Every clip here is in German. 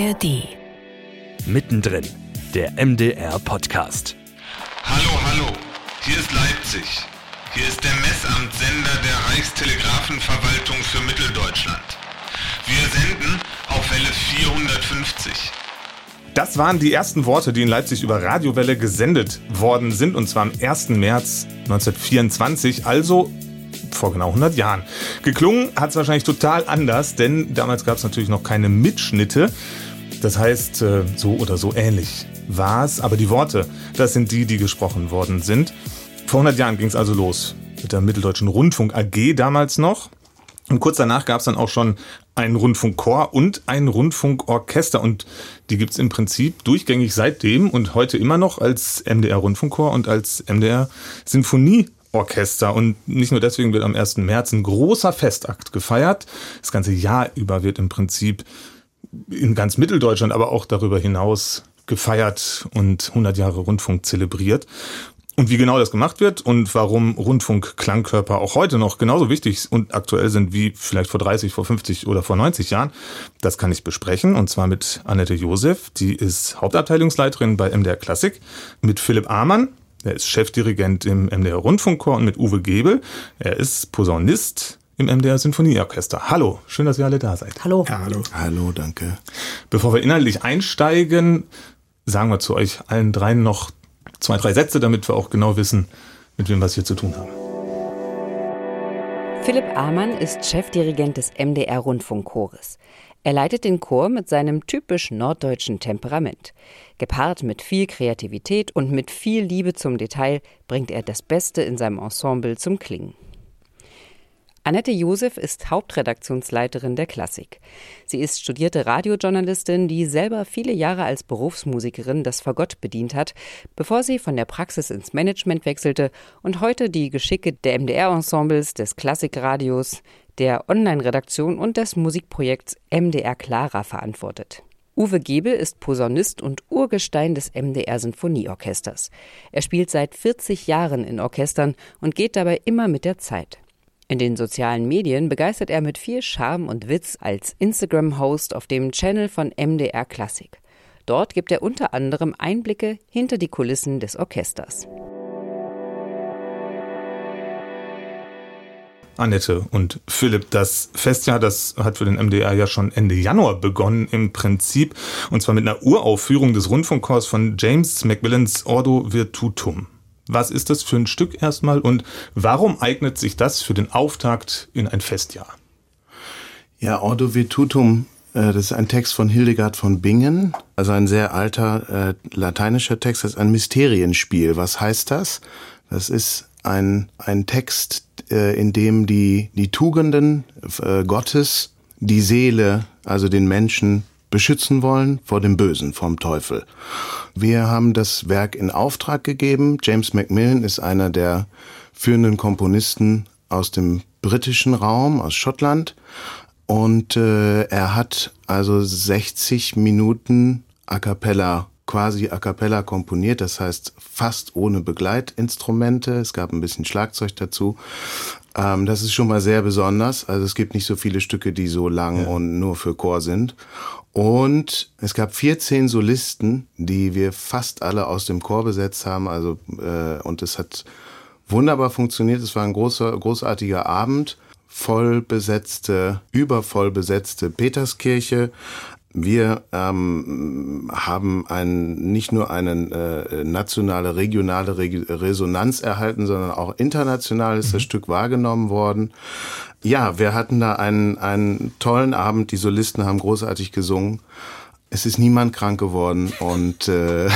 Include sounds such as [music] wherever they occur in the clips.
ARD. Mittendrin, der MDR-Podcast. Hallo, hallo, hier ist Leipzig. Hier ist der Messamtsender der Reichstelegrafenverwaltung für Mitteldeutschland. Wir senden auf Welle 450. Das waren die ersten Worte, die in Leipzig über Radiowelle gesendet worden sind, und zwar am 1. März 1924, also vor genau 100 Jahren. Geklungen hat es wahrscheinlich total anders, denn damals gab es natürlich noch keine Mitschnitte. Das heißt, äh, so oder so ähnlich war es, aber die Worte, das sind die, die gesprochen worden sind. Vor 100 Jahren ging es also los mit der Mitteldeutschen Rundfunk AG damals noch. Und kurz danach gab es dann auch schon einen Rundfunkchor und ein Rundfunkorchester. Und die gibt es im Prinzip durchgängig seitdem und heute immer noch als MDR Rundfunkchor und als MDR Sinfonieorchester. Und nicht nur deswegen wird am 1. März ein großer Festakt gefeiert. Das ganze Jahr über wird im Prinzip in ganz Mitteldeutschland, aber auch darüber hinaus gefeiert und 100 Jahre Rundfunk zelebriert. Und wie genau das gemacht wird und warum Rundfunk-Klangkörper auch heute noch genauso wichtig und aktuell sind wie vielleicht vor 30, vor 50 oder vor 90 Jahren, das kann ich besprechen. Und zwar mit Annette Josef, die ist Hauptabteilungsleiterin bei MDR Klassik, mit Philipp Amann, er ist Chefdirigent im MDR Rundfunkchor und mit Uwe Gebel, er ist Posaunist im MDR Sinfonieorchester. Hallo, schön, dass ihr alle da seid. Hallo. Ja, hallo. Hallo, danke. Bevor wir inhaltlich einsteigen, sagen wir zu euch allen dreien noch zwei, drei Sätze, damit wir auch genau wissen, mit wem wir es hier zu tun haben. Philipp Amann ist Chefdirigent des MDR Rundfunkchores. Er leitet den Chor mit seinem typisch norddeutschen Temperament. Gepaart mit viel Kreativität und mit viel Liebe zum Detail bringt er das Beste in seinem Ensemble zum Klingen. Annette Josef ist Hauptredaktionsleiterin der Klassik. Sie ist studierte Radiojournalistin, die selber viele Jahre als Berufsmusikerin das Fagott bedient hat, bevor sie von der Praxis ins Management wechselte und heute die Geschicke der MDR-Ensembles, des Klassikradios, der Online-Redaktion und des Musikprojekts MDR Clara verantwortet. Uwe Gebel ist Posaunist und Urgestein des MDR Sinfonieorchesters. Er spielt seit 40 Jahren in Orchestern und geht dabei immer mit der Zeit. In den sozialen Medien begeistert er mit viel Charme und Witz als Instagram-Host auf dem Channel von MDR Klassik. Dort gibt er unter anderem Einblicke hinter die Kulissen des Orchesters. Annette und Philipp, das Festjahr, das hat für den MDR ja schon Ende Januar begonnen im Prinzip, und zwar mit einer Uraufführung des Rundfunkchors von James Macmillans Ordo Virtutum. Was ist das für ein Stück erstmal und warum eignet sich das für den Auftakt in ein Festjahr? Ja, Ordo Virtutum, äh, das ist ein Text von Hildegard von Bingen, also ein sehr alter äh, lateinischer Text, das ist ein Mysterienspiel. Was heißt das? Das ist ein, ein Text, äh, in dem die, die Tugenden äh, Gottes die Seele, also den Menschen, beschützen wollen vor dem Bösen, vom Teufel. Wir haben das Werk in Auftrag gegeben. James Macmillan ist einer der führenden Komponisten aus dem britischen Raum, aus Schottland. Und äh, er hat also 60 Minuten a cappella, quasi a cappella komponiert, das heißt fast ohne Begleitinstrumente. Es gab ein bisschen Schlagzeug dazu. Ähm, das ist schon mal sehr besonders. Also es gibt nicht so viele Stücke, die so lang ja. und nur für Chor sind. Und es gab 14 Solisten, die wir fast alle aus dem Chor besetzt haben. Also, äh, und es hat wunderbar funktioniert. Es war ein großer, großartiger Abend. Voll besetzte, übervoll besetzte Peterskirche. Wir ähm, haben ein, nicht nur eine äh, nationale, regionale Re Resonanz erhalten, sondern auch international ist mhm. das Stück wahrgenommen worden. Ja, wir hatten da einen, einen tollen Abend. Die Solisten haben großartig gesungen. Es ist niemand krank geworden und äh,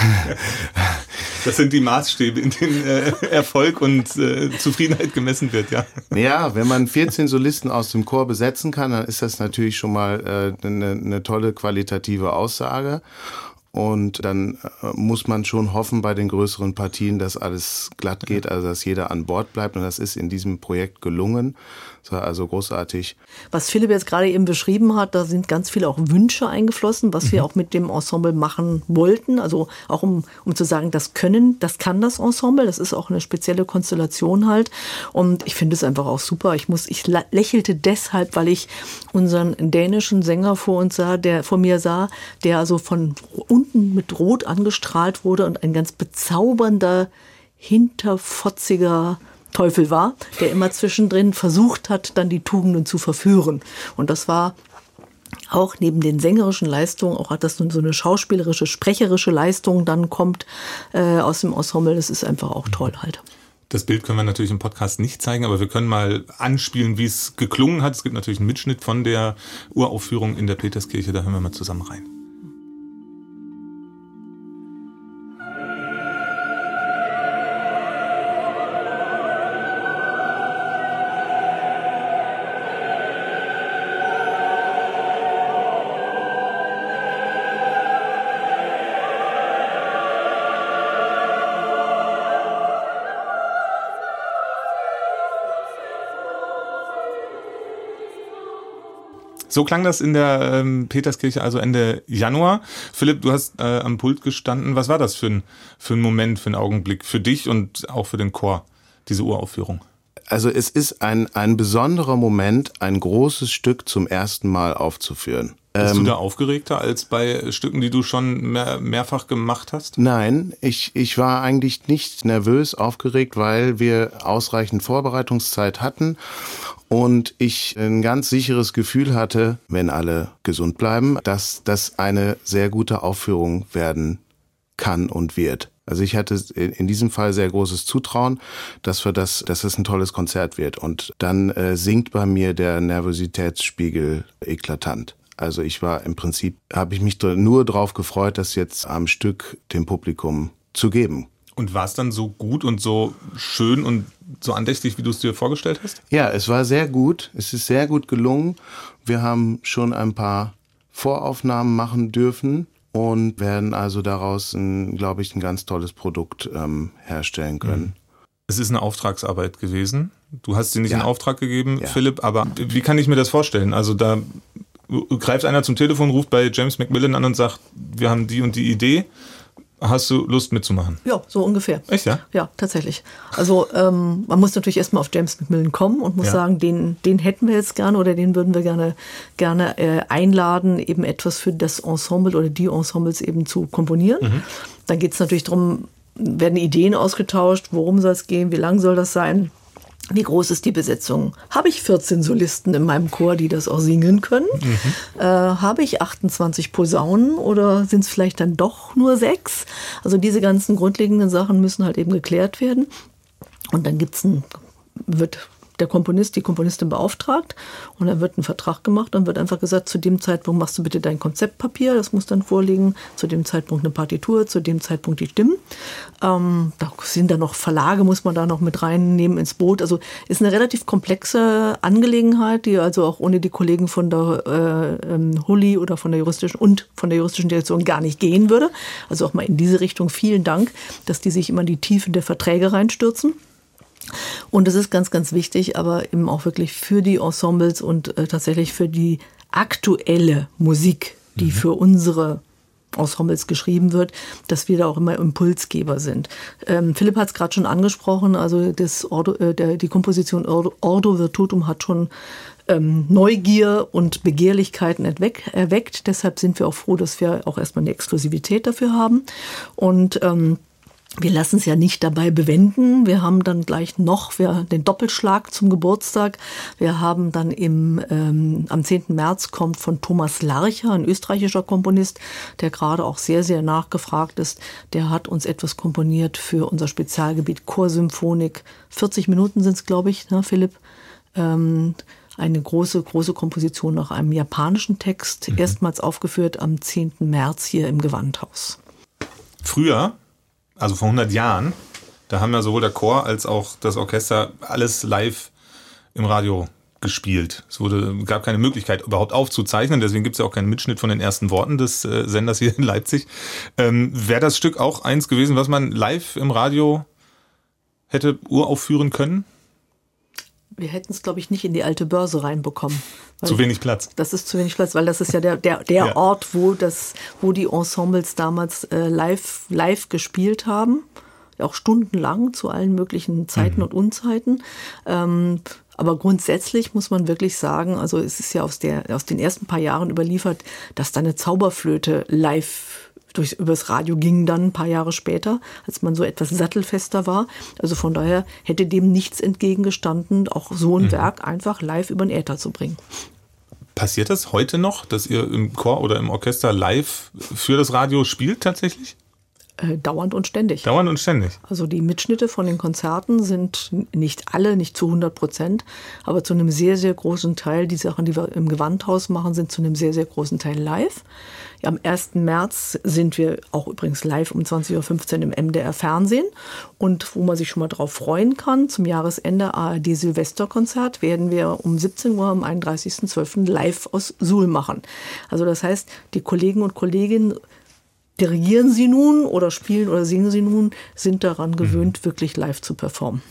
[laughs] das sind die Maßstäbe, in denen äh, Erfolg und äh, Zufriedenheit gemessen wird, ja. Ja, wenn man 14 Solisten aus dem Chor besetzen kann, dann ist das natürlich schon mal äh, eine, eine tolle qualitative Aussage. Und dann äh, muss man schon hoffen bei den größeren Partien, dass alles glatt geht, also dass jeder an Bord bleibt. Und das ist in diesem Projekt gelungen. Also großartig. Was Philipp jetzt gerade eben beschrieben hat, da sind ganz viele auch Wünsche eingeflossen, was wir mhm. auch mit dem Ensemble machen wollten. Also auch um, um zu sagen, das können, das kann das Ensemble. Das ist auch eine spezielle Konstellation halt. Und ich finde es einfach auch super. Ich muss, ich lächelte deshalb, weil ich unseren dänischen Sänger vor uns sah, der vor mir sah, der also von unten mit Rot angestrahlt wurde und ein ganz bezaubernder, hinterfotziger Teufel war, der immer zwischendrin versucht hat, dann die Tugenden zu verführen. Und das war auch neben den sängerischen Leistungen, auch hat das nun so eine schauspielerische, sprecherische Leistung dann kommt äh, aus dem Ensemble. Das ist einfach auch toll halt. Das Bild können wir natürlich im Podcast nicht zeigen, aber wir können mal anspielen, wie es geklungen hat. Es gibt natürlich einen Mitschnitt von der Uraufführung in der Peterskirche, da hören wir mal zusammen rein. So klang das in der ähm, Peterskirche, also Ende Januar. Philipp, du hast äh, am Pult gestanden. Was war das für ein, für ein Moment, für einen Augenblick für dich und auch für den Chor, diese Uraufführung? Also es ist ein, ein besonderer Moment, ein großes Stück zum ersten Mal aufzuführen. Bist ähm, du da aufgeregter als bei Stücken, die du schon mehr, mehrfach gemacht hast? Nein, ich, ich war eigentlich nicht nervös aufgeregt, weil wir ausreichend Vorbereitungszeit hatten und ich ein ganz sicheres Gefühl hatte, wenn alle gesund bleiben, dass das eine sehr gute Aufführung werden kann und wird. Also ich hatte in diesem Fall sehr großes Zutrauen, dass wir das, dass es ein tolles Konzert wird. Und dann äh, sinkt bei mir der Nervositätsspiegel eklatant. Also ich war im Prinzip, habe ich mich nur darauf gefreut, das jetzt am Stück dem Publikum zu geben. Und war es dann so gut und so schön und so andächtig, wie du es dir vorgestellt hast? Ja, es war sehr gut. Es ist sehr gut gelungen. Wir haben schon ein paar Voraufnahmen machen dürfen und werden also daraus, glaube ich, ein ganz tolles Produkt ähm, herstellen können. Mhm. Es ist eine Auftragsarbeit gewesen. Du hast sie nicht ja. in Auftrag gegeben, ja. Philipp, aber wie kann ich mir das vorstellen? Also da greift einer zum Telefon, ruft bei James Macmillan an und sagt, wir haben die und die Idee Hast du Lust mitzumachen? Ja, so ungefähr. Echt, ja? Ja, tatsächlich. Also ähm, man muss natürlich erstmal auf James McMillan kommen und muss ja. sagen, den, den hätten wir jetzt gerne oder den würden wir gerne, gerne äh, einladen, eben etwas für das Ensemble oder die Ensembles eben zu komponieren. Mhm. Dann geht es natürlich darum, werden Ideen ausgetauscht, worum soll es gehen, wie lang soll das sein. Wie groß ist die Besetzung? Habe ich 14 Solisten in meinem Chor, die das auch singen können? Mhm. Äh, habe ich 28 Posaunen oder sind es vielleicht dann doch nur sechs? Also diese ganzen grundlegenden Sachen müssen halt eben geklärt werden. Und dann gibt's ein, wird der Komponist, die Komponistin beauftragt und dann wird ein Vertrag gemacht und wird einfach gesagt, zu dem Zeitpunkt machst du bitte dein Konzeptpapier, das muss dann vorliegen, zu dem Zeitpunkt eine Partitur, zu dem Zeitpunkt die Stimmen. Ähm, da sind dann noch Verlage, muss man da noch mit reinnehmen ins Boot. Also ist eine relativ komplexe Angelegenheit, die also auch ohne die Kollegen von der äh, ähm, Hulli oder von der juristischen und von der juristischen Direktion gar nicht gehen würde. Also auch mal in diese Richtung vielen Dank, dass die sich immer in die Tiefen der Verträge reinstürzen. Und es ist ganz, ganz wichtig, aber eben auch wirklich für die Ensembles und äh, tatsächlich für die aktuelle Musik, die mhm. für unsere Ensembles geschrieben wird, dass wir da auch immer Impulsgeber sind. Ähm, Philipp hat es gerade schon angesprochen, also das Ordo, äh, der, die Komposition Ordo, Ordo Virtutum hat schon ähm, Neugier und Begehrlichkeiten erweck, erweckt. Deshalb sind wir auch froh, dass wir auch erstmal eine Exklusivität dafür haben. Und ähm, wir lassen es ja nicht dabei bewenden. Wir haben dann gleich noch wir, den Doppelschlag zum Geburtstag. Wir haben dann im, ähm, am 10. März kommt von Thomas Larcher, ein österreichischer Komponist, der gerade auch sehr, sehr nachgefragt ist. Der hat uns etwas komponiert für unser Spezialgebiet Chorsymphonik. 40 Minuten sind es, glaube ich, ne, Philipp? Ähm, eine große, große Komposition nach einem japanischen Text, mhm. erstmals aufgeführt am 10. März hier im Gewandhaus. Früher also vor 100 Jahren, da haben ja sowohl der Chor als auch das Orchester alles live im Radio gespielt. Es wurde, gab keine Möglichkeit, überhaupt aufzuzeichnen, deswegen gibt es ja auch keinen Mitschnitt von den ersten Worten des äh, Senders hier in Leipzig. Ähm, Wäre das Stück auch eins gewesen, was man live im Radio hätte uraufführen können? Wir hätten es, glaube ich, nicht in die alte Börse reinbekommen. Zu wenig Platz. Das ist zu wenig Platz, weil das ist ja der, der, der [laughs] ja. Ort, wo, das, wo die Ensembles damals äh, live, live gespielt haben. Auch stundenlang zu allen möglichen Zeiten mhm. und Unzeiten. Ähm, aber grundsätzlich muss man wirklich sagen, also es ist ja aus, der, aus den ersten paar Jahren überliefert, dass da eine Zauberflöte live durchs, übers Radio ging dann ein paar Jahre später, als man so etwas sattelfester war. Also von daher hätte dem nichts entgegengestanden, auch so ein mhm. Werk einfach live über den Äther zu bringen. Passiert das heute noch, dass ihr im Chor oder im Orchester live für das Radio spielt tatsächlich? Äh, dauernd und ständig. Dauernd und ständig. Also die Mitschnitte von den Konzerten sind nicht alle, nicht zu 100 Prozent, aber zu einem sehr, sehr großen Teil, die Sachen, die wir im Gewandhaus machen, sind zu einem sehr, sehr großen Teil live. Am 1. März sind wir auch übrigens live um 20.15 Uhr im MDR Fernsehen und wo man sich schon mal drauf freuen kann, zum Jahresende ARD Silvesterkonzert werden wir um 17 Uhr am 31.12. live aus Suhl machen. Also das heißt, die Kollegen und Kolleginnen dirigieren sie nun oder spielen oder singen sie nun, sind daran mhm. gewöhnt, mhm. wirklich live zu performen.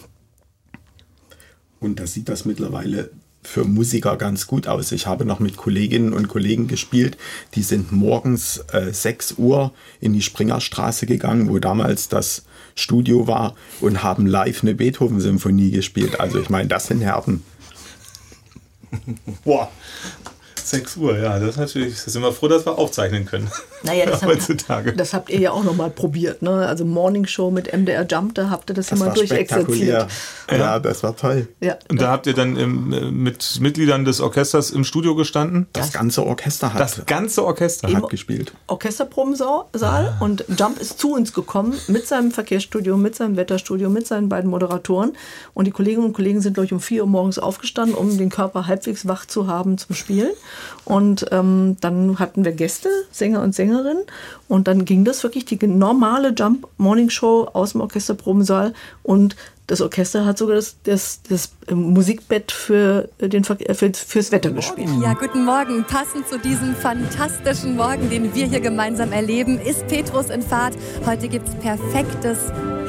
Und da sieht das mittlerweile für Musiker ganz gut aus. Ich habe noch mit Kolleginnen und Kollegen gespielt, die sind morgens äh, 6 Uhr in die Springerstraße gegangen, wo damals das Studio war, und haben live eine Beethoven-Symphonie gespielt. Also ich meine, das sind Herden. Boah, 6 Uhr, ja, das ist natürlich, da sind wir froh, dass wir aufzeichnen können. Naja, das, [laughs] heutzutage. das habt ihr ja auch nochmal probiert, ne? Also Morning Show mit MDR Jump, da habt ihr das, das ja mal durchexerziert. Ja. ja, das war toll. Ja, Und da habt ihr dann im, mit Mitgliedern des Orchesters im Studio gestanden? Das, das ganze Orchester hat Das ganze Orchester hat gespielt. Orchesterprobensaal ah. und Jump ist zu uns gekommen mit seinem Verkehrsstudio, mit seinem Wetterstudio, mit seinen beiden Moderatoren. Und die Kolleginnen und Kollegen sind, glaube ich, um 4 Uhr morgens aufgestanden, um den Körper halbwegs wach zu haben zum Spielen. Und ähm, dann hatten wir Gäste, Sänger und Sängerinnen. Und dann ging das wirklich die normale Jump Morning Show aus dem Orchesterprobensaal. Und das Orchester hat sogar das, das, das Musikbett für den, für, fürs Wetter gespielt. Ja, guten Morgen. Passend zu diesem fantastischen Morgen, den wir hier gemeinsam erleben, ist Petrus in Fahrt. Heute gibt es perfektes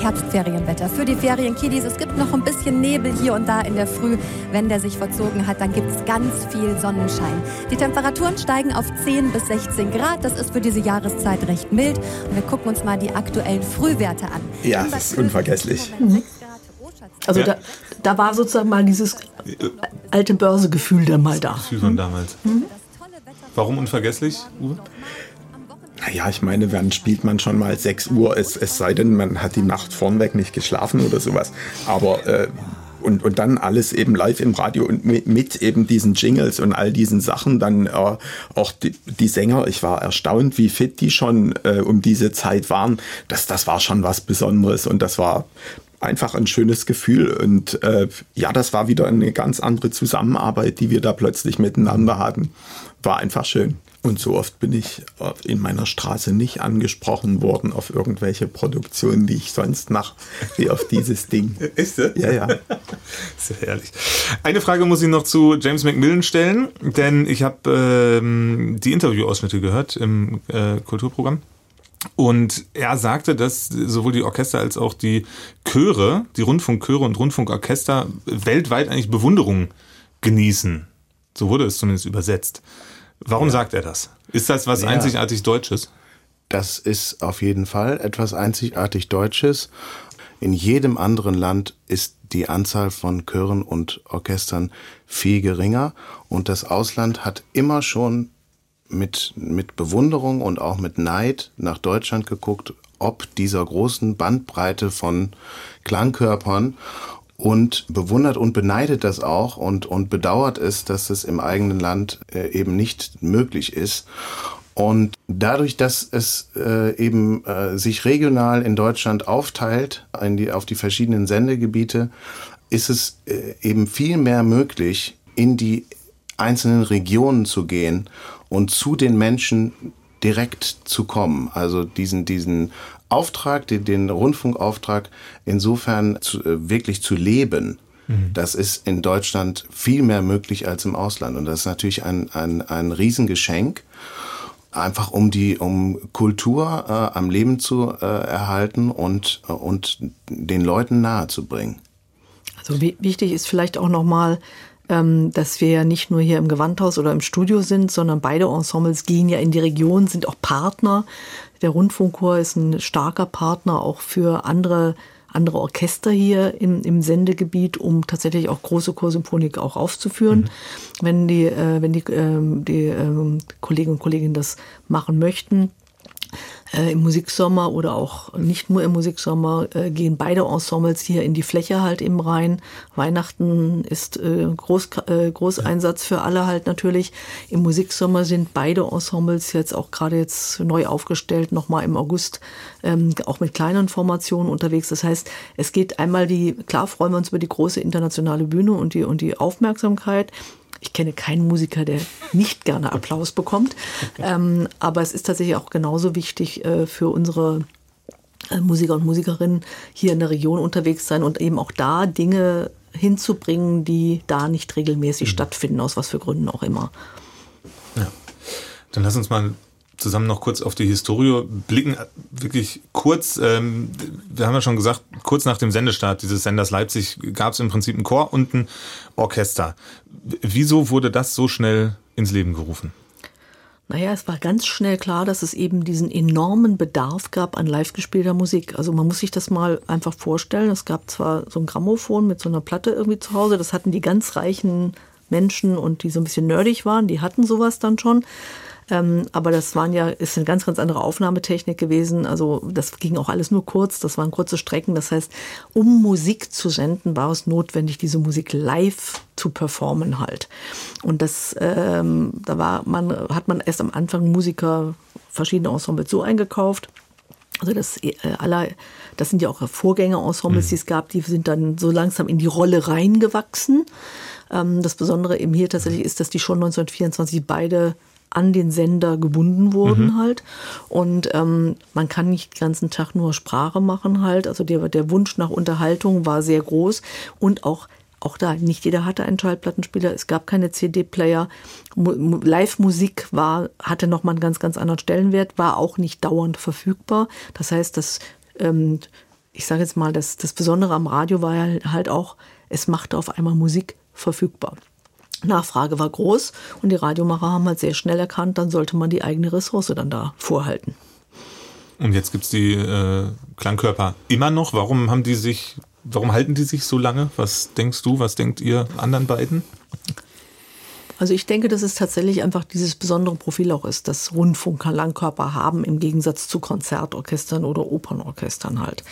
Herbstferienwetter für die Ferienkiddies. Es gibt noch ein bisschen Nebel hier und da in der Früh. Wenn der sich verzogen hat, dann gibt es ganz viel Sonnenschein. Die Temperaturen steigen auf 10 bis 16 Grad. Das ist für diese Jahreszeit recht mild. Und wir gucken uns mal die aktuellen Frühwerte an. Ja, das ist unvergesslich. Mhm. Also ja. da, da war sozusagen mal dieses alte Börsegefühl dann mal da. Das Gefühl von damals. Mhm. Warum unvergesslich, Uwe? Naja, ich meine, wann spielt man schon mal 6 Uhr? Es, es sei denn, man hat die Nacht vornweg nicht geschlafen oder sowas. Aber äh, und, und dann alles eben live im Radio und mit, mit eben diesen Jingles und all diesen Sachen. Dann äh, auch die, die Sänger, ich war erstaunt, wie fit die schon äh, um diese Zeit waren. Das, das war schon was Besonderes und das war einfach ein schönes Gefühl. Und äh, ja, das war wieder eine ganz andere Zusammenarbeit, die wir da plötzlich miteinander hatten. War einfach schön. Und so oft bin ich in meiner Straße nicht angesprochen worden auf irgendwelche Produktionen, die ich sonst mache, wie auf dieses Ding. [laughs] Ist das? Ja, ja. [laughs] Sehr herrlich. Eine Frage muss ich noch zu James Macmillan stellen, denn ich habe ähm, die Interviewausschnitte gehört im äh, Kulturprogramm. Und er sagte, dass sowohl die Orchester als auch die Chöre, die Rundfunkchöre und Rundfunkorchester weltweit eigentlich Bewunderung genießen. So wurde es zumindest übersetzt. Warum ja. sagt er das? Ist das was ja. einzigartig Deutsches? Das ist auf jeden Fall etwas einzigartig Deutsches. In jedem anderen Land ist die Anzahl von Chören und Orchestern viel geringer und das Ausland hat immer schon mit, mit Bewunderung und auch mit Neid nach Deutschland geguckt, ob dieser großen Bandbreite von Klangkörpern und bewundert und beneidet das auch und, und bedauert es, dass es im eigenen Land äh, eben nicht möglich ist. Und dadurch, dass es äh, eben äh, sich regional in Deutschland aufteilt in die, auf die verschiedenen Sendegebiete, ist es äh, eben viel mehr möglich, in die einzelnen Regionen zu gehen und zu den Menschen direkt zu kommen. Also diesen, diesen Auftrag, den, den Rundfunkauftrag insofern zu, äh, wirklich zu leben. Mhm. Das ist in Deutschland viel mehr möglich als im Ausland. Und das ist natürlich ein, ein, ein Riesengeschenk einfach um die um Kultur äh, am Leben zu äh, erhalten und äh, und den Leuten nahe zu bringen. Also wichtig ist vielleicht auch nochmal, ähm, dass wir ja nicht nur hier im Gewandhaus oder im Studio sind, sondern beide Ensembles gehen ja in die Region, sind auch Partner. Der Rundfunkchor ist ein starker Partner auch für andere andere Orchester hier im, im Sendegebiet, um tatsächlich auch große Chorsymphonik auch aufzuführen, mhm. wenn die, äh, wenn die, äh, die äh, Kollegen und Kolleginnen das machen möchten äh, im Musiksommer oder auch nicht nur im Musiksommer äh, gehen beide Ensembles hier in die Fläche halt eben rein. Weihnachten ist äh, Groß, äh, Großeinsatz für alle halt natürlich. Im Musiksommer sind beide Ensembles jetzt auch gerade jetzt neu aufgestellt, nochmal im August, ähm, auch mit kleineren Formationen unterwegs. Das heißt, es geht einmal die, klar freuen wir uns über die große internationale Bühne und die, und die Aufmerksamkeit. Ich kenne keinen Musiker, der nicht gerne Applaus bekommt. Ähm, aber es ist tatsächlich auch genauso wichtig äh, für unsere äh, Musiker und Musikerinnen hier in der Region unterwegs sein und eben auch da Dinge hinzubringen, die da nicht regelmäßig mhm. stattfinden, aus was für Gründen auch immer. Ja. Dann lass uns mal zusammen noch kurz auf die Historie blicken. Wirklich kurz, ähm, wir haben ja schon gesagt, kurz nach dem Sendestart dieses Senders Leipzig gab es im Prinzip ein Chor und ein Orchester. Wieso wurde das so schnell ins Leben gerufen? Naja, es war ganz schnell klar, dass es eben diesen enormen Bedarf gab an live gespielter Musik. Also man muss sich das mal einfach vorstellen. Es gab zwar so ein Grammophon mit so einer Platte irgendwie zu Hause, das hatten die ganz reichen Menschen und die so ein bisschen nerdig waren, die hatten sowas dann schon. Ähm, aber das waren ja, ist eine ganz, ganz andere Aufnahmetechnik gewesen. Also das ging auch alles nur kurz, das waren kurze Strecken. Das heißt, um Musik zu senden, war es notwendig, diese Musik live zu performen halt. Und das, ähm, da war man, hat man erst am Anfang Musiker verschiedene Ensembles so eingekauft. Also das äh, aller, das sind ja auch Vorgängerensembles, mhm. die es gab, die sind dann so langsam in die Rolle reingewachsen. Ähm, das Besondere eben hier tatsächlich ist, dass die schon 1924 beide an den Sender gebunden wurden mhm. halt. Und ähm, man kann nicht den ganzen Tag nur Sprache machen halt. Also der, der Wunsch nach Unterhaltung war sehr groß und auch auch da, nicht jeder hatte einen Schallplattenspieler, es gab keine CD-Player. Live-Musik war, hatte nochmal einen ganz, ganz anderen Stellenwert, war auch nicht dauernd verfügbar. Das heißt, das, ähm, ich sage jetzt mal, das, das Besondere am Radio war ja halt auch, es machte auf einmal Musik verfügbar. Nachfrage war groß und die Radiomacher haben halt sehr schnell erkannt, dann sollte man die eigene Ressource dann da vorhalten. Und jetzt gibt es die äh, Klangkörper immer noch. Warum haben die sich, warum halten die sich so lange? Was denkst du, was denkt ihr anderen beiden? Also ich denke, dass es tatsächlich einfach dieses besondere Profil auch ist, das Rundfunker Langkörper haben im Gegensatz zu Konzertorchestern oder Opernorchestern halt.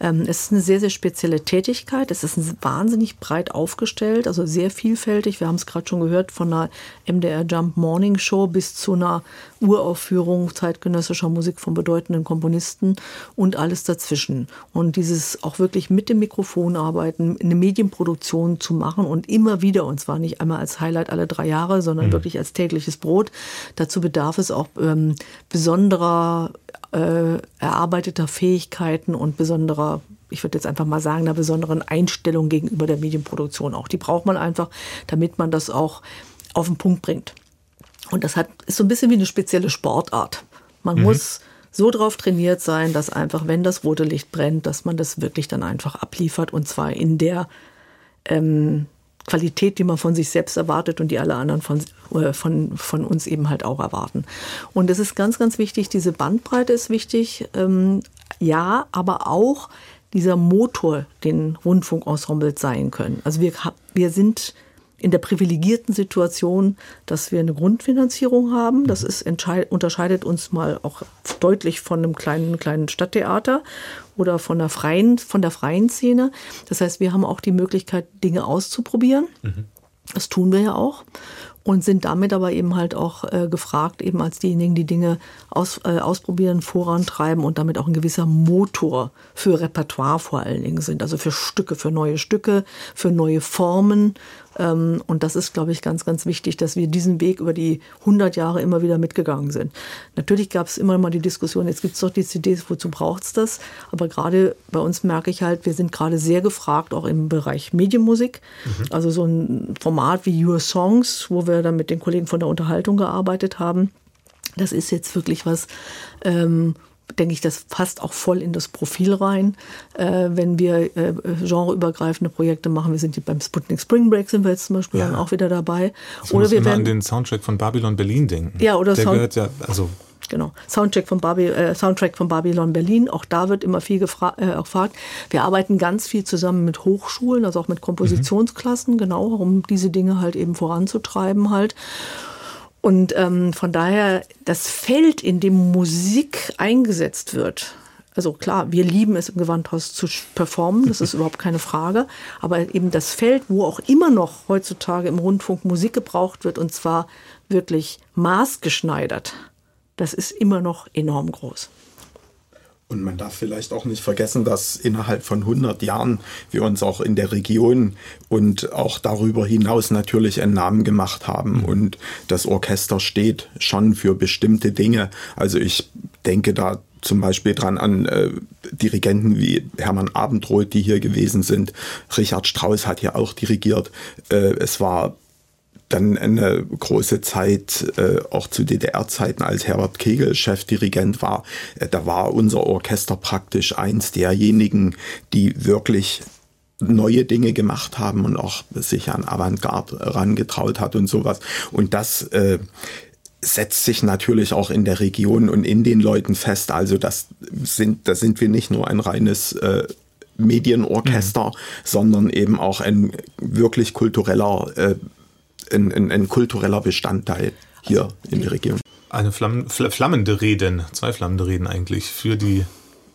Ähm, es ist eine sehr, sehr spezielle Tätigkeit. Es ist wahnsinnig breit aufgestellt, also sehr vielfältig. Wir haben es gerade schon gehört von einer MDR Jump Morning Show bis zu einer Uraufführung zeitgenössischer Musik von bedeutenden Komponisten und alles dazwischen. Und dieses auch wirklich mit dem Mikrofon arbeiten, eine Medienproduktion zu machen und immer wieder, und zwar nicht einmal als Highlight alle drei Jahre, sondern mhm. wirklich als tägliches Brot. Dazu bedarf es auch ähm, besonderer äh, erarbeiteter Fähigkeiten und besonderer ich würde jetzt einfach mal sagen, einer besonderen Einstellung gegenüber der Medienproduktion auch. Die braucht man einfach, damit man das auch auf den Punkt bringt. Und das hat, ist so ein bisschen wie eine spezielle Sportart. Man mhm. muss so drauf trainiert sein, dass einfach, wenn das rote Licht brennt, dass man das wirklich dann einfach abliefert und zwar in der ähm, Qualität, die man von sich selbst erwartet und die alle anderen von, äh, von, von uns eben halt auch erwarten. Und es ist ganz, ganz wichtig, diese Bandbreite ist wichtig, ähm, ja, aber auch dieser Motor, den Rundfunkensembles sein können. Also wir, wir sind in der privilegierten Situation, dass wir eine Grundfinanzierung haben. Das ist, unterscheidet uns mal auch deutlich von einem kleinen, kleinen Stadttheater oder von der freien, von der freien Szene. Das heißt, wir haben auch die Möglichkeit, Dinge auszuprobieren. Mhm. Das tun wir ja auch und sind damit aber eben halt auch äh, gefragt, eben als diejenigen, die Dinge aus, äh, ausprobieren, vorantreiben und damit auch ein gewisser Motor für Repertoire vor allen Dingen sind, also für Stücke, für neue Stücke, für neue Formen. Ähm, und das ist, glaube ich, ganz, ganz wichtig, dass wir diesen Weg über die 100 Jahre immer wieder mitgegangen sind. Natürlich gab es immer mal die Diskussion, jetzt gibt es doch die CDs, wozu braucht es das? Aber gerade bei uns merke ich halt, wir sind gerade sehr gefragt, auch im Bereich Medienmusik. Mhm. Also so ein Format wie Your Songs, wo wir wir dann mit den Kollegen von der Unterhaltung gearbeitet haben. Das ist jetzt wirklich was, ähm, denke ich, das passt auch voll in das Profil rein, äh, wenn wir äh, genreübergreifende Projekte machen. Wir sind hier beim Sputnik Spring Break sind wir jetzt zum Beispiel ja. dann auch wieder dabei. Ich oder muss wir immer werden, an den Soundtrack von Babylon Berlin denken. Ja, oder Der Sound gehört ja, also Genau. Soundtrack von, Baby, äh, Soundtrack von Babylon Berlin. Auch da wird immer viel gefra äh, gefragt. Wir arbeiten ganz viel zusammen mit Hochschulen, also auch mit Kompositionsklassen, mhm. genau, um diese Dinge halt eben voranzutreiben halt. Und ähm, von daher, das Feld, in dem Musik eingesetzt wird, also klar, wir lieben es im Gewandhaus zu performen, das ist [laughs] überhaupt keine Frage. Aber eben das Feld, wo auch immer noch heutzutage im Rundfunk Musik gebraucht wird, und zwar wirklich maßgeschneidert das ist immer noch enorm groß. Und man darf vielleicht auch nicht vergessen, dass innerhalb von 100 Jahren wir uns auch in der Region und auch darüber hinaus natürlich einen Namen gemacht haben. Mhm. Und das Orchester steht schon für bestimmte Dinge. Also ich denke da zum Beispiel dran an äh, Dirigenten wie Hermann Abendroth, die hier gewesen sind. Richard Strauss hat hier auch dirigiert. Äh, es war dann eine große Zeit, äh, auch zu DDR-Zeiten, als Herbert Kegel Chefdirigent war, äh, da war unser Orchester praktisch eins derjenigen, die wirklich neue Dinge gemacht haben und auch sich an Avantgarde herangetraut hat und sowas. Und das äh, setzt sich natürlich auch in der Region und in den Leuten fest. Also das sind, da sind wir nicht nur ein reines äh, Medienorchester, mhm. sondern eben auch ein wirklich kultureller äh, ein, ein, ein kultureller Bestandteil hier in der Region. Eine Flamm, flammende Reden, zwei flammende Reden eigentlich für die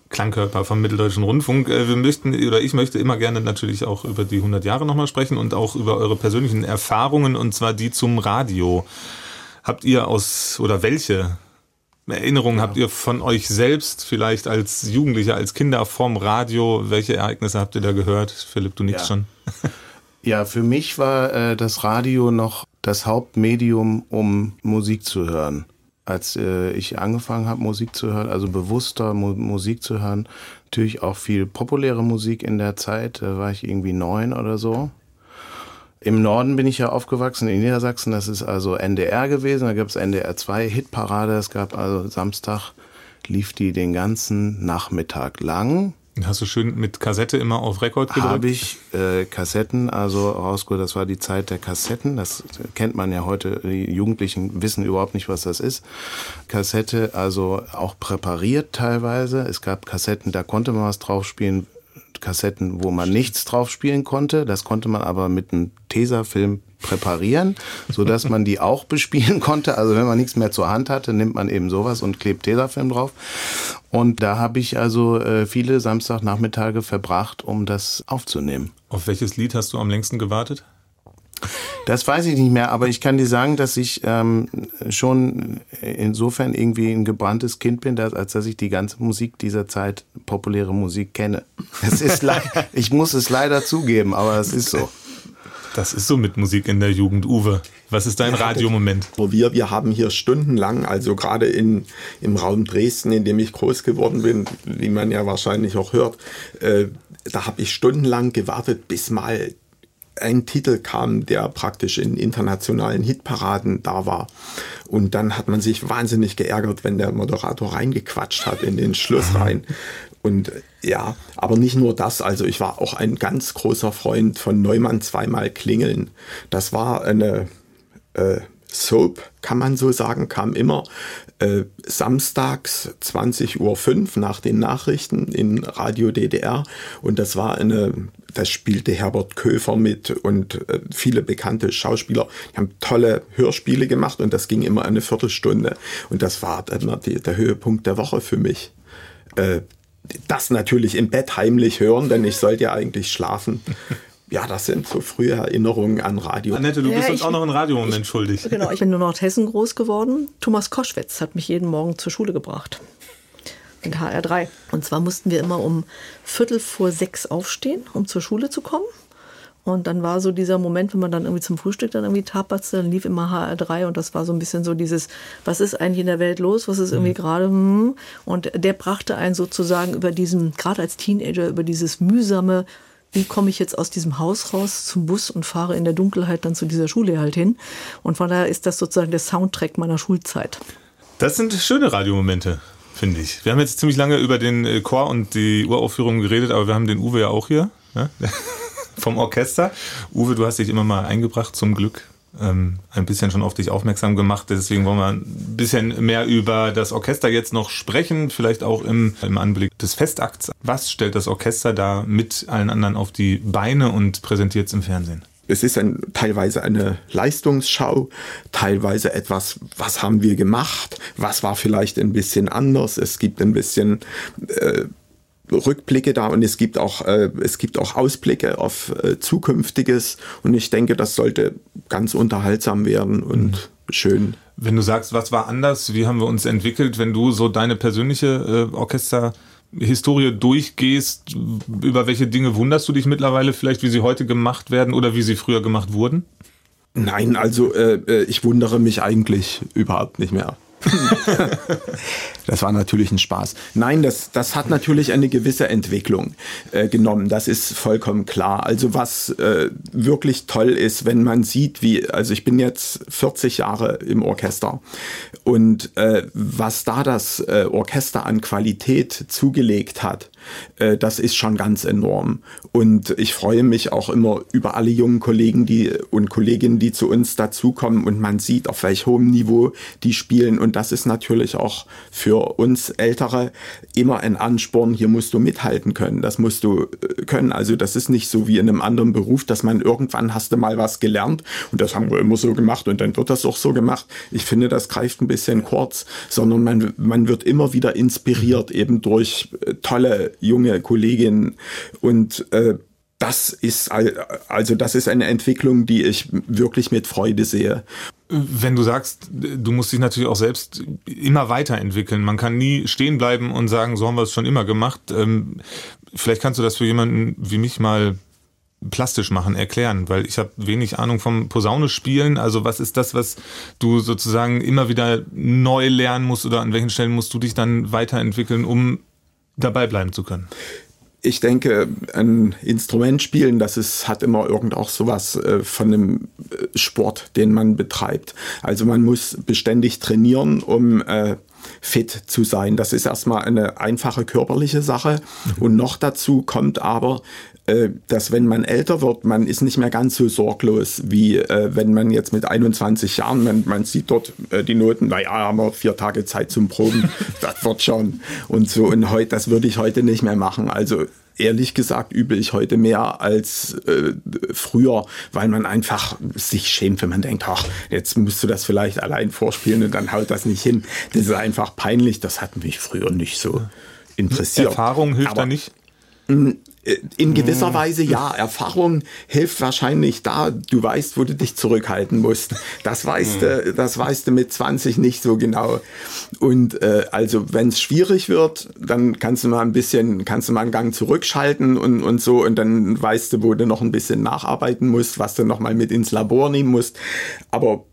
Klangkörper vom Mitteldeutschen Rundfunk. Äh, wir möchten, oder ich möchte immer gerne natürlich auch über die 100 Jahre nochmal sprechen und auch über eure persönlichen Erfahrungen und zwar die zum Radio. Habt ihr aus, oder welche Erinnerungen ja. habt ihr von euch selbst, vielleicht als Jugendlicher, als Kinder vorm Radio? Welche Ereignisse habt ihr da gehört? Philipp, du nix ja. schon. [laughs] Ja, für mich war äh, das Radio noch das Hauptmedium, um Musik zu hören. Als äh, ich angefangen habe, Musik zu hören, also bewusster Mu Musik zu hören, natürlich auch viel populäre Musik in der Zeit, da war ich irgendwie neun oder so. Im Norden bin ich ja aufgewachsen, in Niedersachsen, das ist also NDR gewesen, da gab es NDR 2 Hitparade, es gab also Samstag, lief die den ganzen Nachmittag lang Hast du schön mit Kassette immer auf Rekord gedrückt? Habe ich äh, Kassetten, also rausgeholt, das war die Zeit der Kassetten. Das kennt man ja heute, die Jugendlichen wissen überhaupt nicht, was das ist. Kassette, also auch präpariert teilweise. Es gab Kassetten, da konnte man was draufspielen, Kassetten, wo man nichts drauf spielen konnte. Das konnte man aber mit einem Tesafilm präparieren, so dass man die auch bespielen [laughs] konnte. Also wenn man nichts mehr zur Hand hatte, nimmt man eben sowas und klebt Tesafilm drauf. Und da habe ich also äh, viele Samstagnachmittage verbracht, um das aufzunehmen. Auf welches Lied hast du am längsten gewartet? Das weiß ich nicht mehr, aber ich kann dir sagen, dass ich ähm, schon insofern irgendwie ein gebranntes Kind bin, dass, als dass ich die ganze Musik dieser Zeit, populäre Musik, kenne. Es ist [laughs] ich muss es leider zugeben, aber es ist so. Das ist so mit Musik in der Jugend, Uwe. Was ist dein Radiomoment? Wir, wir haben hier stundenlang, also gerade in, im Raum Dresden, in dem ich groß geworden bin, wie man ja wahrscheinlich auch hört, äh, da habe ich stundenlang gewartet, bis mal ein Titel kam, der praktisch in internationalen Hitparaden da war. Und dann hat man sich wahnsinnig geärgert, wenn der Moderator reingequatscht hat in den Schluss rein. Und ja, aber nicht nur das. Also ich war auch ein ganz großer Freund von Neumann zweimal klingeln. Das war eine äh, Soap, kann man so sagen, kam immer äh, samstags 20.05 Uhr nach den Nachrichten in Radio DDR. Und das war eine, das spielte Herbert Köfer mit und äh, viele bekannte Schauspieler. Die haben tolle Hörspiele gemacht und das ging immer eine Viertelstunde. Und das war dann die, der Höhepunkt der Woche für mich. Äh, das natürlich im Bett heimlich hören, denn ich sollte ja eigentlich schlafen. Ja, das sind so frühe Erinnerungen an Radio. Annette, du ja, bist uns auch noch einen Radiomoment schuldig. Genau, ich bin in Nordhessen groß geworden. Thomas Koschwitz hat mich jeden Morgen zur Schule gebracht. In HR3. Und zwar mussten wir immer um Viertel vor sechs aufstehen, um zur Schule zu kommen. Und dann war so dieser Moment, wenn man dann irgendwie zum Frühstück dann irgendwie tapatzte, dann lief immer HR3 und das war so ein bisschen so dieses, was ist eigentlich in der Welt los, was ist irgendwie mhm. gerade, hm? und der brachte einen sozusagen über diesen, gerade als Teenager, über dieses mühsame, wie komme ich jetzt aus diesem Haus raus zum Bus und fahre in der Dunkelheit dann zu dieser Schule halt hin. Und von daher ist das sozusagen der Soundtrack meiner Schulzeit. Das sind schöne Radiomomente. finde ich. Wir haben jetzt ziemlich lange über den äh, Chor und die Uraufführung geredet, aber wir haben den Uwe ja auch hier ne? [laughs] vom Orchester. Uwe, du hast dich immer mal eingebracht, zum Glück. Ähm, ein bisschen schon auf dich aufmerksam gemacht. Deswegen wollen wir ein bisschen mehr über das Orchester jetzt noch sprechen, vielleicht auch im, im Anblick des Festakts. Was stellt das Orchester da mit allen anderen auf die Beine und präsentiert es im Fernsehen? Es ist ein, teilweise eine Leistungsschau, teilweise etwas, was haben wir gemacht, was war vielleicht ein bisschen anders. Es gibt ein bisschen äh, Rückblicke da und es gibt auch, äh, es gibt auch Ausblicke auf äh, Zukünftiges und ich denke, das sollte ganz unterhaltsam werden und mhm. schön. Wenn du sagst, was war anders, wie haben wir uns entwickelt, wenn du so deine persönliche äh, Orchesterhistorie durchgehst, über welche Dinge wunderst du dich mittlerweile vielleicht, wie sie heute gemacht werden oder wie sie früher gemacht wurden? Nein, also äh, äh ich wundere mich eigentlich überhaupt nicht mehr. [laughs] [laughs] das war natürlich ein Spaß. Nein, das, das hat natürlich eine gewisse Entwicklung äh, genommen. Das ist vollkommen klar. Also was äh, wirklich toll ist, wenn man sieht, wie, also ich bin jetzt 40 Jahre im Orchester und äh, was da das äh, Orchester an Qualität zugelegt hat, äh, das ist schon ganz enorm. Und ich freue mich auch immer über alle jungen Kollegen die, und Kolleginnen, die zu uns dazukommen und man sieht, auf welch hohem Niveau die spielen. Und das ist natürlich auch für uns Ältere immer ein Ansporn, hier musst du mithalten können, das musst du äh, können. Also das ist nicht so wie in einem anderen Beruf, dass man irgendwann hast du mal was gelernt und das haben wir immer so gemacht und dann wird das auch so gemacht. Ich finde, das greift ein bisschen kurz, sondern man, man wird immer wieder inspiriert eben durch äh, tolle junge Kolleginnen und äh, das ist also das ist eine Entwicklung, die ich wirklich mit Freude sehe. Wenn du sagst, du musst dich natürlich auch selbst immer weiterentwickeln. Man kann nie stehen bleiben und sagen, so haben wir es schon immer gemacht. Ähm, vielleicht kannst du das für jemanden wie mich mal plastisch machen, erklären, weil ich habe wenig Ahnung vom Posaune spielen. Also was ist das, was du sozusagen immer wieder neu lernen musst oder an welchen Stellen musst du dich dann weiterentwickeln, um dabei bleiben zu können? Ich denke, ein Instrument spielen, das ist, hat immer irgend auch sowas äh, von einem äh, Sport, den man betreibt. Also man muss beständig trainieren, um äh, fit zu sein. Das ist erstmal eine einfache körperliche Sache. Mhm. Und noch dazu kommt aber, dass wenn man älter wird, man ist nicht mehr ganz so sorglos, wie äh, wenn man jetzt mit 21 Jahren, man, man sieht dort äh, die Noten, naja, haben wir vier Tage Zeit zum Proben, [laughs] das wird schon. Und so, und heute, das würde ich heute nicht mehr machen. Also ehrlich gesagt übe ich heute mehr als äh, früher, weil man einfach sich schämt, wenn man denkt, ach, jetzt musst du das vielleicht allein vorspielen und dann haut das nicht hin. Das ist einfach peinlich. Das hat mich früher nicht so interessiert. Erfahrung hilft Aber, da nicht? In gewisser Weise ja. Erfahrung hilft wahrscheinlich da. Du weißt, wo du dich zurückhalten musst. Das weißt du, das weißt du mit 20 nicht so genau. Und äh, also, wenn es schwierig wird, dann kannst du mal ein bisschen, kannst du mal einen Gang zurückschalten und, und so. Und dann weißt du, wo du noch ein bisschen nacharbeiten musst, was du noch mal mit ins Labor nehmen musst. Aber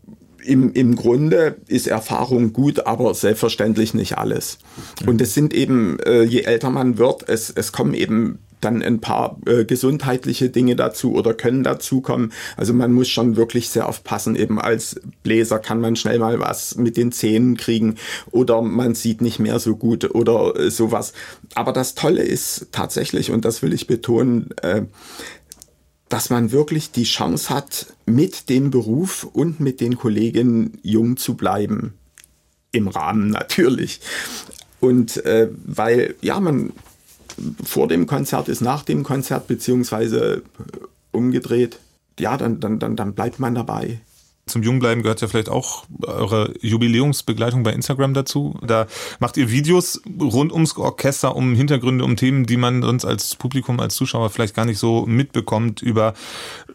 im, im Grunde ist Erfahrung gut, aber selbstverständlich nicht alles. Und es sind eben, äh, je älter man wird, es, es kommen eben dann ein paar äh, gesundheitliche Dinge dazu oder können dazukommen. Also man muss schon wirklich sehr aufpassen. Eben als Bläser kann man schnell mal was mit den Zähnen kriegen oder man sieht nicht mehr so gut oder äh, sowas. Aber das Tolle ist tatsächlich, und das will ich betonen, äh, dass man wirklich die Chance hat, mit dem Beruf und mit den Kollegen jung zu bleiben. Im Rahmen natürlich. Und äh, weil, ja, man vor dem Konzert ist nach dem Konzert, beziehungsweise umgedreht, ja, dann, dann, dann, dann bleibt man dabei. Zum Jungbleiben gehört ja vielleicht auch eure Jubiläumsbegleitung bei Instagram dazu. Da macht ihr Videos rund ums Orchester, um Hintergründe, um Themen, die man sonst als Publikum, als Zuschauer vielleicht gar nicht so mitbekommt, über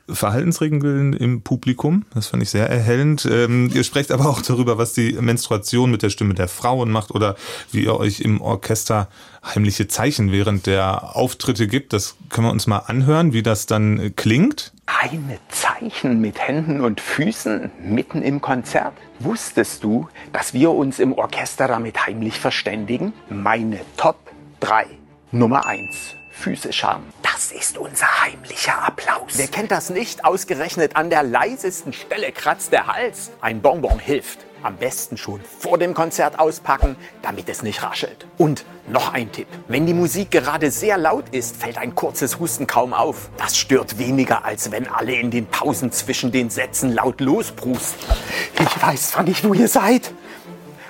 Verhaltensregeln im Publikum. Das fand ich sehr erhellend. Ähm, ihr sprecht aber auch darüber, was die Menstruation mit der Stimme der Frauen macht oder wie ihr euch im Orchester heimliche Zeichen während der Auftritte gibt. Das können wir uns mal anhören, wie das dann klingt. Eine Zeichen mit Händen und Füßen mitten im Konzert? Wusstest du, dass wir uns im Orchester damit heimlich verständigen? Meine Top 3. Nummer 1. Füße scharren. Das ist unser heimlicher Applaus. Wer kennt das nicht? Ausgerechnet an der leisesten Stelle kratzt der Hals. Ein Bonbon hilft. Am besten schon vor dem Konzert auspacken, damit es nicht raschelt. Und noch ein Tipp. Wenn die Musik gerade sehr laut ist, fällt ein kurzes Husten kaum auf. Das stört weniger, als wenn alle in den Pausen zwischen den Sätzen laut losbrusten. Ich weiß zwar nicht, wo ihr seid,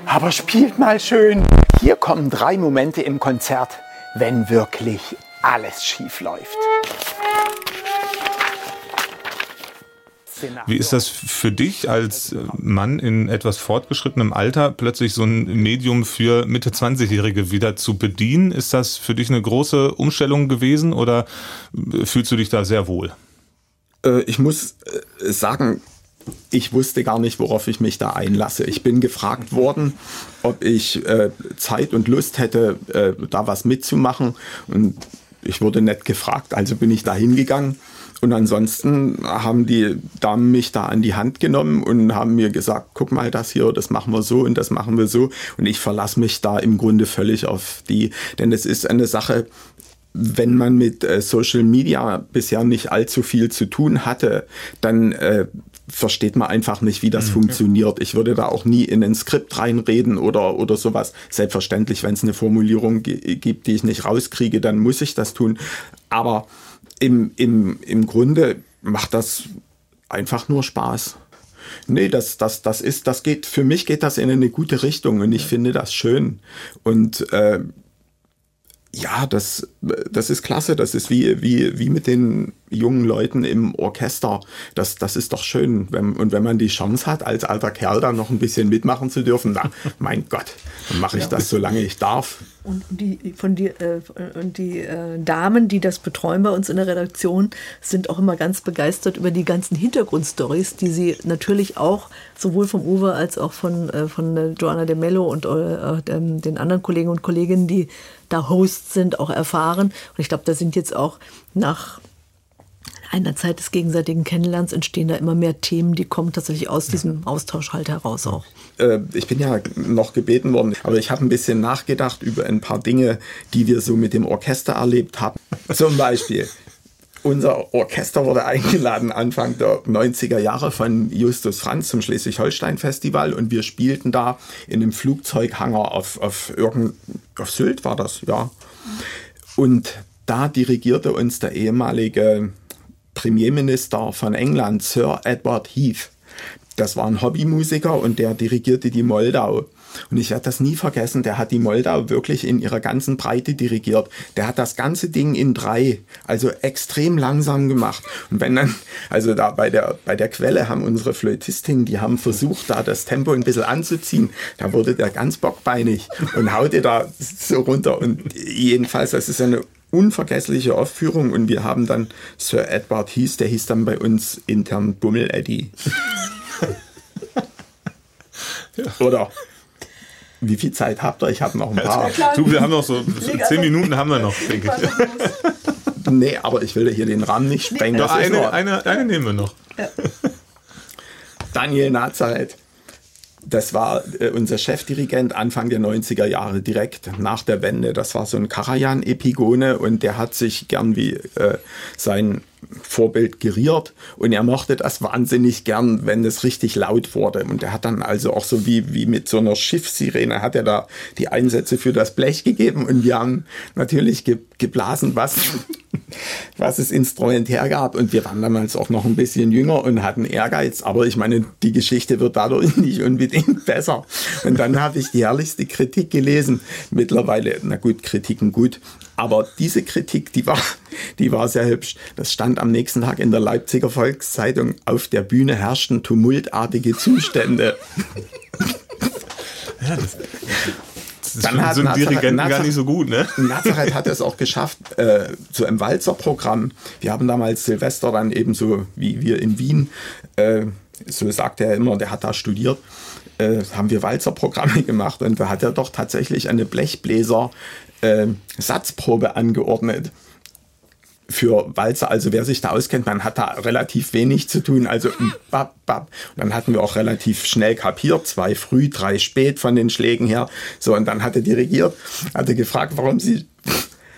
aber spielt mal schön. Hier kommen drei Momente im Konzert, wenn wirklich alles schief läuft. Wie ist das für dich als Mann in etwas fortgeschrittenem Alter, plötzlich so ein Medium für Mitte 20-Jährige wieder zu bedienen? Ist das für dich eine große Umstellung gewesen oder fühlst du dich da sehr wohl? Äh, ich muss äh, sagen, ich wusste gar nicht, worauf ich mich da einlasse. Ich bin gefragt worden, ob ich äh, Zeit und Lust hätte, äh, da was mitzumachen. Und ich wurde nett gefragt, also bin ich da hingegangen. Und ansonsten haben die Damen mich da an die Hand genommen und haben mir gesagt, guck mal das hier, das machen wir so und das machen wir so. Und ich verlasse mich da im Grunde völlig auf die, denn es ist eine Sache, wenn man mit äh, Social Media bisher nicht allzu viel zu tun hatte, dann äh, versteht man einfach nicht, wie das mhm. funktioniert. Ich würde da auch nie in ein Skript reinreden oder, oder sowas. Selbstverständlich, wenn es eine Formulierung gibt, die ich nicht rauskriege, dann muss ich das tun. Aber im, im, im Grunde macht das einfach nur Spaß. Nee, das, das, das ist, das geht, für mich geht das in eine gute Richtung und ich finde das schön. Und äh, ja, das, das ist klasse. Das ist wie, wie, wie mit den jungen Leuten im Orchester. Das, das ist doch schön. Wenn, und wenn man die Chance hat, als alter Kerl da noch ein bisschen mitmachen zu dürfen, na, [laughs] mein Gott, dann mache ich ja. das, solange ich darf. Und die, von die, äh, und die äh, Damen, die das betreuen bei uns in der Redaktion, sind auch immer ganz begeistert über die ganzen Hintergrundstories, die sie natürlich auch sowohl vom Uwe als auch von, äh, von Joanna de Mello und äh, den anderen Kollegen und Kolleginnen, die da Hosts sind, auch erfahren. Und ich glaube, da sind jetzt auch nach einer Zeit des gegenseitigen Kennenlernens entstehen da immer mehr Themen, die kommen tatsächlich aus diesem Austausch halt heraus auch. Äh, ich bin ja noch gebeten worden, aber ich habe ein bisschen nachgedacht über ein paar Dinge, die wir so mit dem Orchester erlebt haben. [laughs] Zum Beispiel. Unser Orchester wurde eingeladen Anfang der 90er Jahre von Justus Franz zum Schleswig-Holstein-Festival und wir spielten da in einem Flugzeughanger auf, auf, irgend, auf Sylt, war das, ja. Und da dirigierte uns der ehemalige Premierminister von England, Sir Edward Heath. Das war ein Hobbymusiker und der dirigierte die Moldau. Und ich werde das nie vergessen, der hat die Moldau wirklich in ihrer ganzen Breite dirigiert. Der hat das ganze Ding in drei, also extrem langsam gemacht. Und wenn dann, also da bei der, bei der Quelle haben unsere Flötistinnen, die haben versucht, da das Tempo ein bisschen anzuziehen. Da wurde der ganz bockbeinig und haute da so runter. Und jedenfalls, das ist eine unvergessliche Aufführung und wir haben dann Sir Edward hieß, der hieß dann bei uns intern Bummel Eddie. ja. [laughs] Oder wie viel Zeit habt ihr? Ich habe noch ein paar. Du, wir haben noch so, zehn Minuten haben wir noch, denke ich. nee, aber ich will hier den Rahmen nicht sprengen. Doch, eine, eine, eine nehmen wir noch. Ja. Daniel Nazareth. Das war äh, unser Chefdirigent Anfang der 90er Jahre, direkt nach der Wende. Das war so ein Karajan-Epigone und der hat sich gern wie äh, sein Vorbild geriert und er mochte das wahnsinnig gern, wenn es richtig laut wurde. Und er hat dann also auch so wie, wie mit so einer Schiffssirene hat er da die Einsätze für das Blech gegeben und wir haben natürlich ge geblasen, was, was das Instrument hergab. Und wir waren damals auch noch ein bisschen jünger und hatten Ehrgeiz. Aber ich meine, die Geschichte wird dadurch [laughs] nicht unbedingt besser. Und dann habe ich die herrlichste Kritik gelesen. Mittlerweile, na gut, Kritiken gut. Aber diese Kritik, die war, die war sehr hübsch. Das stand am nächsten Tag in der Leipziger Volkszeitung. Auf der Bühne herrschten tumultartige Zustände. Ja, das, dann hat so ein Dirigenten Nazareth, gar nicht so gut, ne? Nazareth hat es auch geschafft äh, zu einem Walzerprogramm. Wir haben damals Silvester dann ebenso wie wir in Wien, äh, so sagt er immer, der hat da studiert, äh, haben wir Walzerprogramme [laughs] gemacht und da hat er doch tatsächlich eine Blechbläser äh, Satzprobe angeordnet für Walzer. Also wer sich da auskennt, man hat da relativ wenig zu tun. Also bap, bap. Und dann hatten wir auch relativ schnell kapiert, zwei früh, drei spät von den Schlägen her. So, und dann hat er dirigiert, hatte gefragt, warum sie,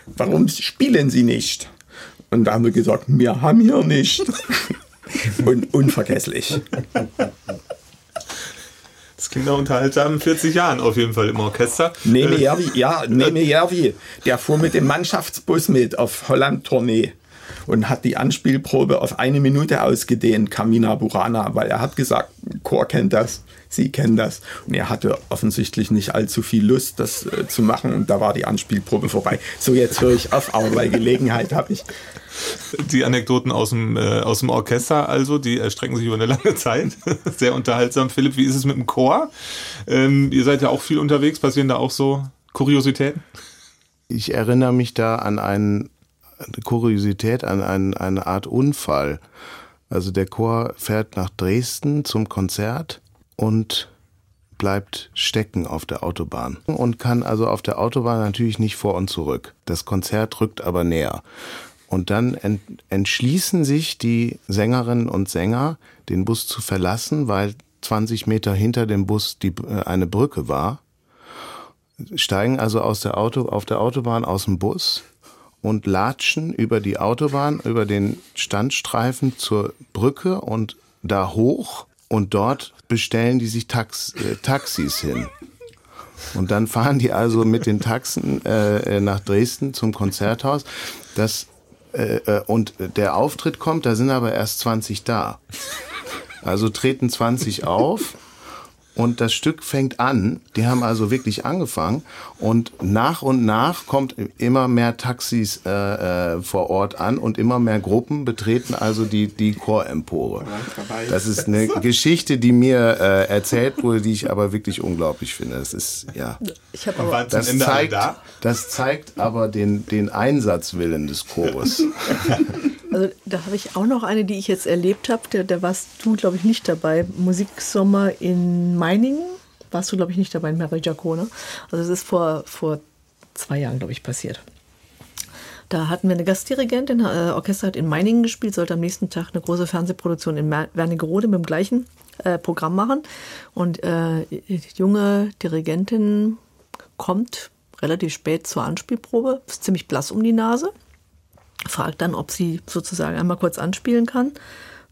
warum spielen sie nicht? Und da haben wir gesagt, wir haben hier nicht. [laughs] und unvergesslich. Das klingt nach unterhaltsamen 40 Jahren auf jeden Fall im Orchester. Neme Järvi, ja, Neme Järvi, der fuhr mit dem Mannschaftsbus mit auf Holland-Tournee und hat die Anspielprobe auf eine Minute ausgedehnt, Kamina Burana, weil er hat gesagt, Chor kennt das, sie kennen das. Und er hatte offensichtlich nicht allzu viel Lust, das äh, zu machen und da war die Anspielprobe vorbei. So, jetzt höre ich auf, aber bei Gelegenheit habe ich die Anekdoten aus dem, äh, aus dem Orchester, also, die erstrecken sich über eine lange Zeit. [laughs] Sehr unterhaltsam. Philipp, wie ist es mit dem Chor? Ähm, ihr seid ja auch viel unterwegs. Passieren da auch so Kuriositäten? Ich erinnere mich da an einen, eine Kuriosität, an einen, eine Art Unfall. Also der Chor fährt nach Dresden zum Konzert und bleibt stecken auf der Autobahn und kann also auf der Autobahn natürlich nicht vor und zurück. Das Konzert rückt aber näher. Und dann ent entschließen sich die Sängerinnen und Sänger, den Bus zu verlassen, weil 20 Meter hinter dem Bus die, äh, eine Brücke war. Steigen also aus der Auto, auf der Autobahn aus dem Bus und latschen über die Autobahn, über den Standstreifen zur Brücke und da hoch und dort bestellen die sich Tax äh, Taxis hin. Und dann fahren die also mit den Taxen äh, nach Dresden zum Konzerthaus. Das äh, äh, und der Auftritt kommt, da sind aber erst 20 da. Also treten 20 auf und das Stück fängt an. Die haben also wirklich angefangen und nach und nach kommt immer mehr Taxis äh, äh, vor Ort an und immer mehr Gruppen betreten also die die Chorempore. Das ist eine [laughs] Geschichte, die mir äh, erzählt wurde, die ich aber wirklich unglaublich finde. Das ist ja. Ich habe aber das zeigt, da? das zeigt aber den den Einsatzwillen des Chores. [laughs] Also da habe ich auch noch eine, die ich jetzt erlebt habe. Da, da warst du, glaube ich, nicht dabei. Musiksommer in Meiningen. Warst du, glaube ich, nicht dabei in Mary Giacone. Also das ist vor, vor zwei Jahren, glaube ich, passiert. Da hatten wir eine Gastdirigentin, äh, Orchester hat in Meiningen gespielt, sollte am nächsten Tag eine große Fernsehproduktion in Wernigerode mit dem gleichen äh, Programm machen. Und äh, die junge Dirigentin kommt relativ spät zur Anspielprobe, ist ziemlich blass um die Nase fragt dann, ob sie sozusagen einmal kurz anspielen kann.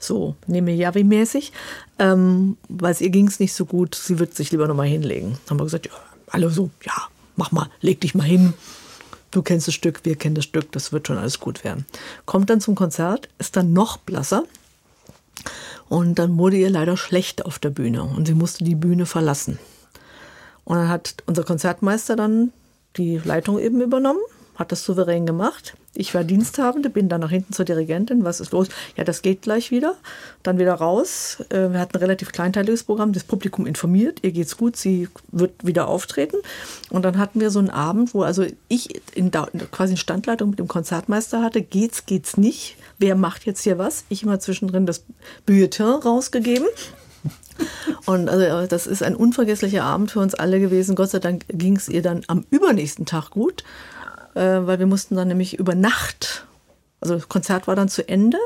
So, nehme Javi-mäßig, ähm, weil es ihr ging es nicht so gut. Sie wird sich lieber nochmal hinlegen. Haben wir gesagt, ja, alle so, ja, mach mal, leg dich mal hin. Du kennst das Stück, wir kennen das Stück, das wird schon alles gut werden. Kommt dann zum Konzert, ist dann noch blasser. Und dann wurde ihr leider schlecht auf der Bühne und sie musste die Bühne verlassen. Und dann hat unser Konzertmeister dann die Leitung eben übernommen hat das souverän gemacht. Ich war Diensthabende, bin dann nach hinten zur Dirigentin. Was ist los? Ja, das geht gleich wieder. Dann wieder raus. Äh, wir hatten ein relativ kleinteiliges Programm. Das Publikum informiert, ihr geht's gut, sie wird wieder auftreten. Und dann hatten wir so einen Abend, wo also ich in quasi in Standleitung mit dem Konzertmeister hatte. Geht's, geht's nicht? Wer macht jetzt hier was? Ich immer zwischendrin das Bulletin rausgegeben. Und also das ist ein unvergesslicher Abend für uns alle gewesen. Gott sei Dank ging es ihr dann am übernächsten Tag gut weil wir mussten dann nämlich über Nacht, also das Konzert war dann zu Ende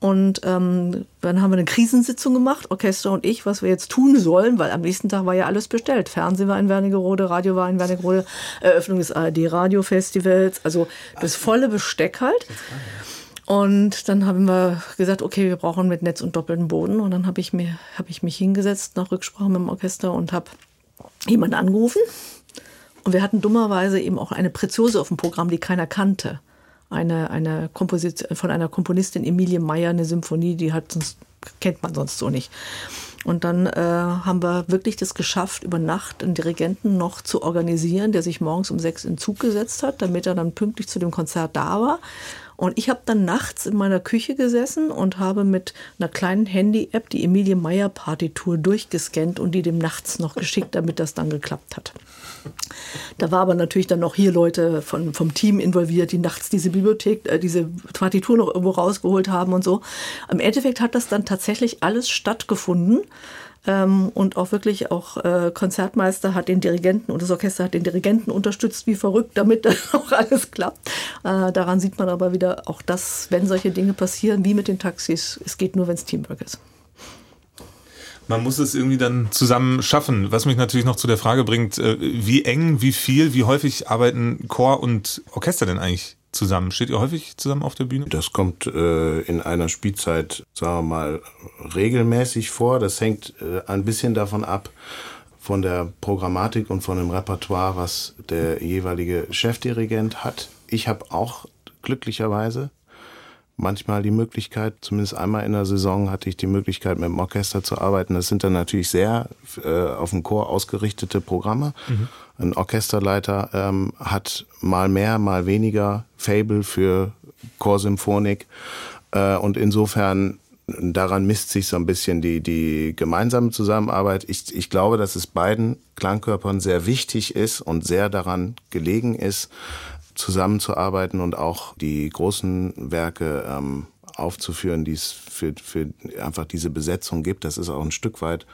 und ähm, dann haben wir eine Krisensitzung gemacht, Orchester und ich, was wir jetzt tun sollen, weil am nächsten Tag war ja alles bestellt. Fernsehen war in Wernigerode, Radio war in Wernigerode, Eröffnung des ARD-Radiofestivals, also das volle Besteck halt. Und dann haben wir gesagt, okay, wir brauchen mit Netz und doppelten Boden. Und dann habe ich, hab ich mich hingesetzt nach Rücksprache mit dem Orchester und habe jemanden angerufen und wir hatten dummerweise eben auch eine Preziose auf dem Programm, die keiner kannte. Eine, eine Komposition von einer Komponistin Emilie Meyer, eine Symphonie, die hat sonst, kennt man sonst so nicht. Und dann äh, haben wir wirklich das geschafft, über Nacht einen Dirigenten noch zu organisieren, der sich morgens um sechs in Zug gesetzt hat, damit er dann pünktlich zu dem Konzert da war. Und ich habe dann nachts in meiner Küche gesessen und habe mit einer kleinen Handy-App die Emilie Meyer Partitur durchgescannt und die dem nachts noch geschickt, damit das dann geklappt hat. Da war aber natürlich dann noch hier Leute von, vom Team involviert, die nachts diese Bibliothek, äh, diese Partitur noch irgendwo rausgeholt haben und so. Im Endeffekt hat das dann tatsächlich alles stattgefunden. Ähm, und auch wirklich auch äh, Konzertmeister hat den Dirigenten und das Orchester hat den Dirigenten unterstützt wie verrückt, damit [laughs] das auch alles klappt. Äh, daran sieht man aber wieder auch das, wenn solche Dinge passieren, wie mit den Taxis, es geht nur, wenn es Teamwork ist man muss es irgendwie dann zusammen schaffen. Was mich natürlich noch zu der Frage bringt, äh, wie eng, wie viel, wie häufig arbeiten Chor und Orchester denn eigentlich zusammen? Steht ihr häufig zusammen auf der Bühne? Das kommt äh, in einer Spielzeit, sagen wir mal, regelmäßig vor. Das hängt äh, ein bisschen davon ab, von der Programmatik und von dem Repertoire, was der jeweilige Chefdirigent hat. Ich habe auch glücklicherweise manchmal die Möglichkeit, zumindest einmal in der Saison hatte ich die Möglichkeit, mit dem Orchester zu arbeiten. Das sind dann natürlich sehr äh, auf den Chor ausgerichtete Programme. Mhm. Ein Orchesterleiter ähm, hat mal mehr, mal weniger Fable für Chorsymphonik. Äh, und insofern daran misst sich so ein bisschen die, die gemeinsame Zusammenarbeit. Ich, ich glaube, dass es beiden Klangkörpern sehr wichtig ist und sehr daran gelegen ist, zusammenzuarbeiten und auch die großen Werke ähm, aufzuführen, die es für, für einfach diese Besetzung gibt. Das ist auch ein Stück weit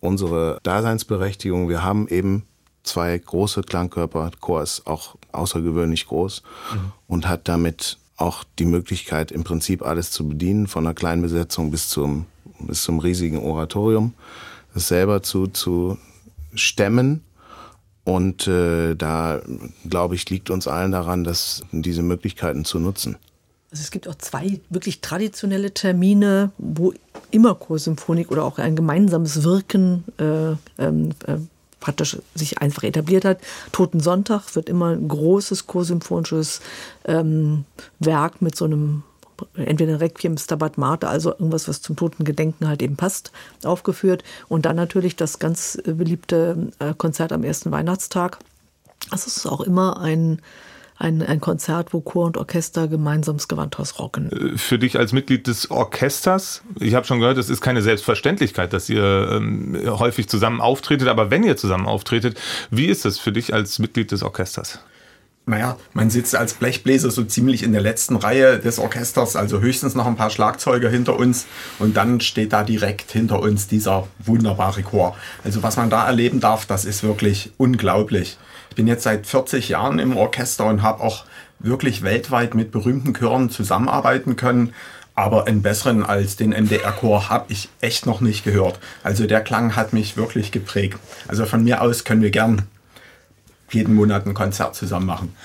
unsere Daseinsberechtigung. Wir haben eben zwei große Klangkörper. Chor ist auch außergewöhnlich groß mhm. und hat damit auch die Möglichkeit, im Prinzip alles zu bedienen, von einer kleinen Besetzung bis zum, bis zum riesigen Oratorium, das selber zu, zu stemmen und äh, da, glaube ich, liegt uns allen daran, dass diese Möglichkeiten zu nutzen. Also es gibt auch zwei wirklich traditionelle Termine, wo immer Chorsymphonik oder auch ein gemeinsames Wirken äh, ähm, äh, praktisch sich einfach etabliert hat. Toten Sonntag wird immer ein großes chorsymphonisches ähm, Werk mit so einem entweder Requiem, Stabat Mater, also irgendwas, was zum toten Gedenken halt eben passt, aufgeführt. Und dann natürlich das ganz beliebte äh, Konzert am ersten Weihnachtstag. Das ist auch immer ein, ein, ein Konzert, wo Chor und Orchester gemeinsam das rocken. Äh, für dich als Mitglied des Orchesters, ich habe schon gehört, es ist keine Selbstverständlichkeit, dass ihr ähm, häufig zusammen auftretet, aber wenn ihr zusammen auftretet, wie ist es für dich als Mitglied des Orchesters? Naja, man sitzt als Blechbläser so ziemlich in der letzten Reihe des Orchesters, also höchstens noch ein paar Schlagzeuger hinter uns und dann steht da direkt hinter uns dieser wunderbare Chor. Also was man da erleben darf, das ist wirklich unglaublich. Ich bin jetzt seit 40 Jahren im Orchester und habe auch wirklich weltweit mit berühmten Chören zusammenarbeiten können. Aber einen besseren als den MDR-Chor habe ich echt noch nicht gehört. Also der Klang hat mich wirklich geprägt. Also von mir aus können wir gern jeden Monat ein Konzert zusammen machen.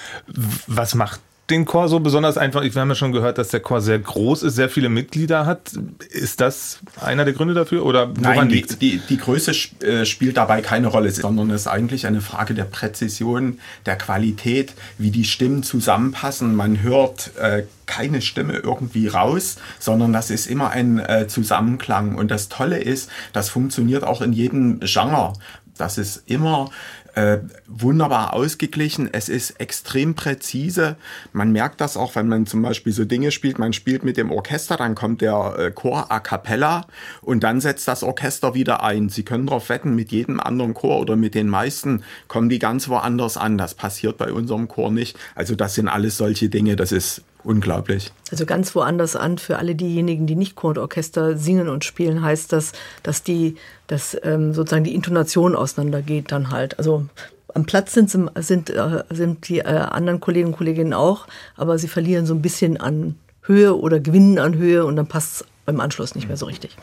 Was macht den Chor so besonders einfach? Wir haben ja schon gehört, dass der Chor sehr groß ist, sehr viele Mitglieder hat. Ist das einer der Gründe dafür oder woran Nein, liegt die, die, die Größe äh, spielt dabei keine Rolle, sondern es ist eigentlich eine Frage der Präzision, der Qualität, wie die Stimmen zusammenpassen. Man hört äh, keine Stimme irgendwie raus, sondern das ist immer ein äh, Zusammenklang. Und das Tolle ist, das funktioniert auch in jedem Genre. Das ist immer äh, wunderbar ausgeglichen. Es ist extrem präzise. Man merkt das auch, wenn man zum Beispiel so Dinge spielt. Man spielt mit dem Orchester, dann kommt der äh, Chor a cappella und dann setzt das Orchester wieder ein. Sie können darauf wetten, mit jedem anderen Chor oder mit den meisten kommen die ganz woanders an. Das passiert bei unserem Chor nicht. Also das sind alles solche Dinge. Das ist unglaublich. Also ganz woanders an für alle diejenigen, die nicht Chor und Orchester singen und spielen, heißt das, dass die, dass ähm, sozusagen die Intonation auseinandergeht dann halt. Also am Platz sind, sind, äh, sind die äh, anderen Kolleginnen und Kolleginnen auch, aber sie verlieren so ein bisschen an Höhe oder gewinnen an Höhe und dann passt es beim Anschluss nicht mehr so richtig.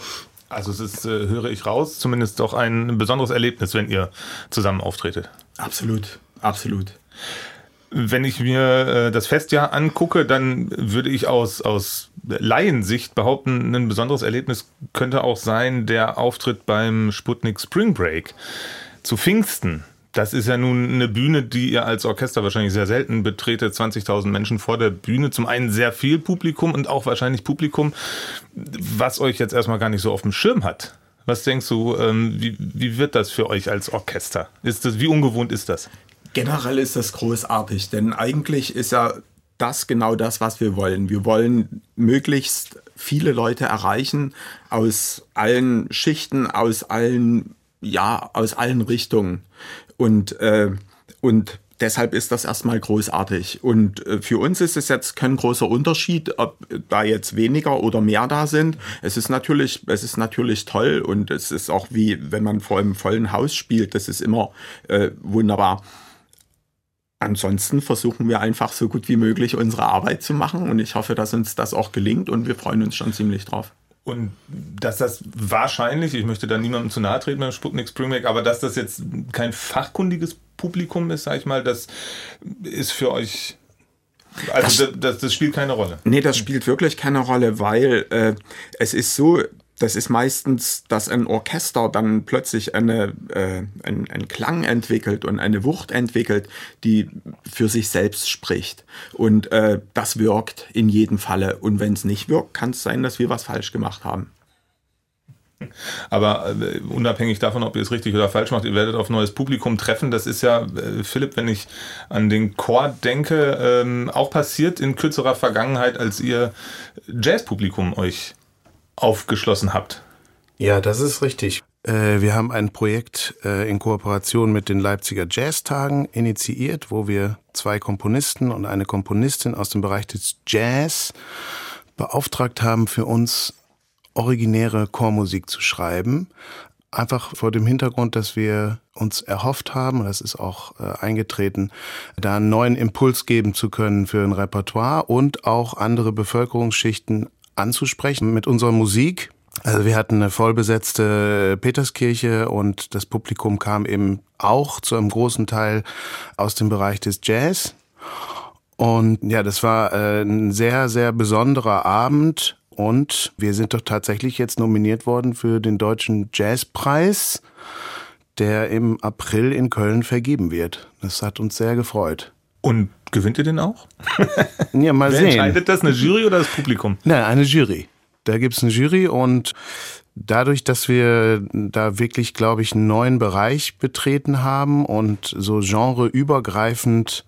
Also es ist, äh, höre ich raus, zumindest doch ein besonderes Erlebnis, wenn ihr zusammen auftretet. Absolut, absolut. Wenn ich mir äh, das Festjahr angucke, dann würde ich aus, aus Laiensicht behaupten, ein besonderes Erlebnis könnte auch sein der Auftritt beim Sputnik Spring Break zu Pfingsten. Das ist ja nun eine Bühne, die ihr als Orchester wahrscheinlich sehr selten betretet. 20.000 Menschen vor der Bühne. Zum einen sehr viel Publikum und auch wahrscheinlich Publikum, was euch jetzt erstmal gar nicht so auf dem Schirm hat. Was denkst du, ähm, wie, wie wird das für euch als Orchester? Ist das, wie ungewohnt ist das? Generell ist das großartig, denn eigentlich ist ja das genau das, was wir wollen. Wir wollen möglichst viele Leute erreichen aus allen Schichten, aus allen, ja, aus allen Richtungen. Und, äh, und deshalb ist das erstmal großartig. Und äh, für uns ist es jetzt kein großer Unterschied, ob da jetzt weniger oder mehr da sind. Es ist natürlich, es ist natürlich toll und es ist auch wie, wenn man vor einem vollen Haus spielt, das ist immer äh, wunderbar. Ansonsten versuchen wir einfach so gut wie möglich unsere Arbeit zu machen und ich hoffe, dass uns das auch gelingt und wir freuen uns schon ziemlich drauf. Und dass das wahrscheinlich, ich möchte da niemandem zu nahe treten beim Sputnik Spring Break, aber dass das jetzt kein fachkundiges Publikum ist, sag ich mal, das ist für euch Also das, das, das, spielt keine Rolle. Nee, das spielt wirklich keine Rolle, weil äh, es ist so, das ist meistens, dass ein Orchester dann plötzlich eine, äh, einen, einen Klang entwickelt und eine Wucht entwickelt, die für sich selbst spricht. Und äh, das wirkt in jedem Falle. Und wenn es nicht wirkt, kann es sein, dass wir was falsch gemacht haben. Aber äh, unabhängig davon, ob ihr es richtig oder falsch macht, ihr werdet auf neues Publikum treffen. Das ist ja, äh, Philipp, wenn ich an den Chor denke, ähm, auch passiert in kürzerer Vergangenheit, als ihr Jazzpublikum euch aufgeschlossen habt. Ja, das ist richtig. Äh, wir haben ein Projekt äh, in Kooperation mit den Leipziger Jazztagen initiiert, wo wir zwei Komponisten und eine Komponistin aus dem Bereich des Jazz beauftragt haben, für uns originäre Chormusik zu schreiben. Einfach vor dem Hintergrund, dass wir uns erhofft haben, das ist auch äh, eingetreten, da einen neuen Impuls geben zu können für ein Repertoire und auch andere Bevölkerungsschichten anzusprechen mit unserer Musik. Also wir hatten eine vollbesetzte Peterskirche und das Publikum kam eben auch zu einem großen Teil aus dem Bereich des Jazz. Und ja, das war äh, ein sehr, sehr besonderer Abend. Und wir sind doch tatsächlich jetzt nominiert worden für den Deutschen Jazzpreis, der im April in Köln vergeben wird. Das hat uns sehr gefreut. Und gewinnt ihr den auch? [laughs] Ja, mal Wer sehen. entscheidet das, eine Jury oder das Publikum? Nein, eine Jury. Da gibt's eine Jury und dadurch, dass wir da wirklich, glaube ich, einen neuen Bereich betreten haben und so genreübergreifend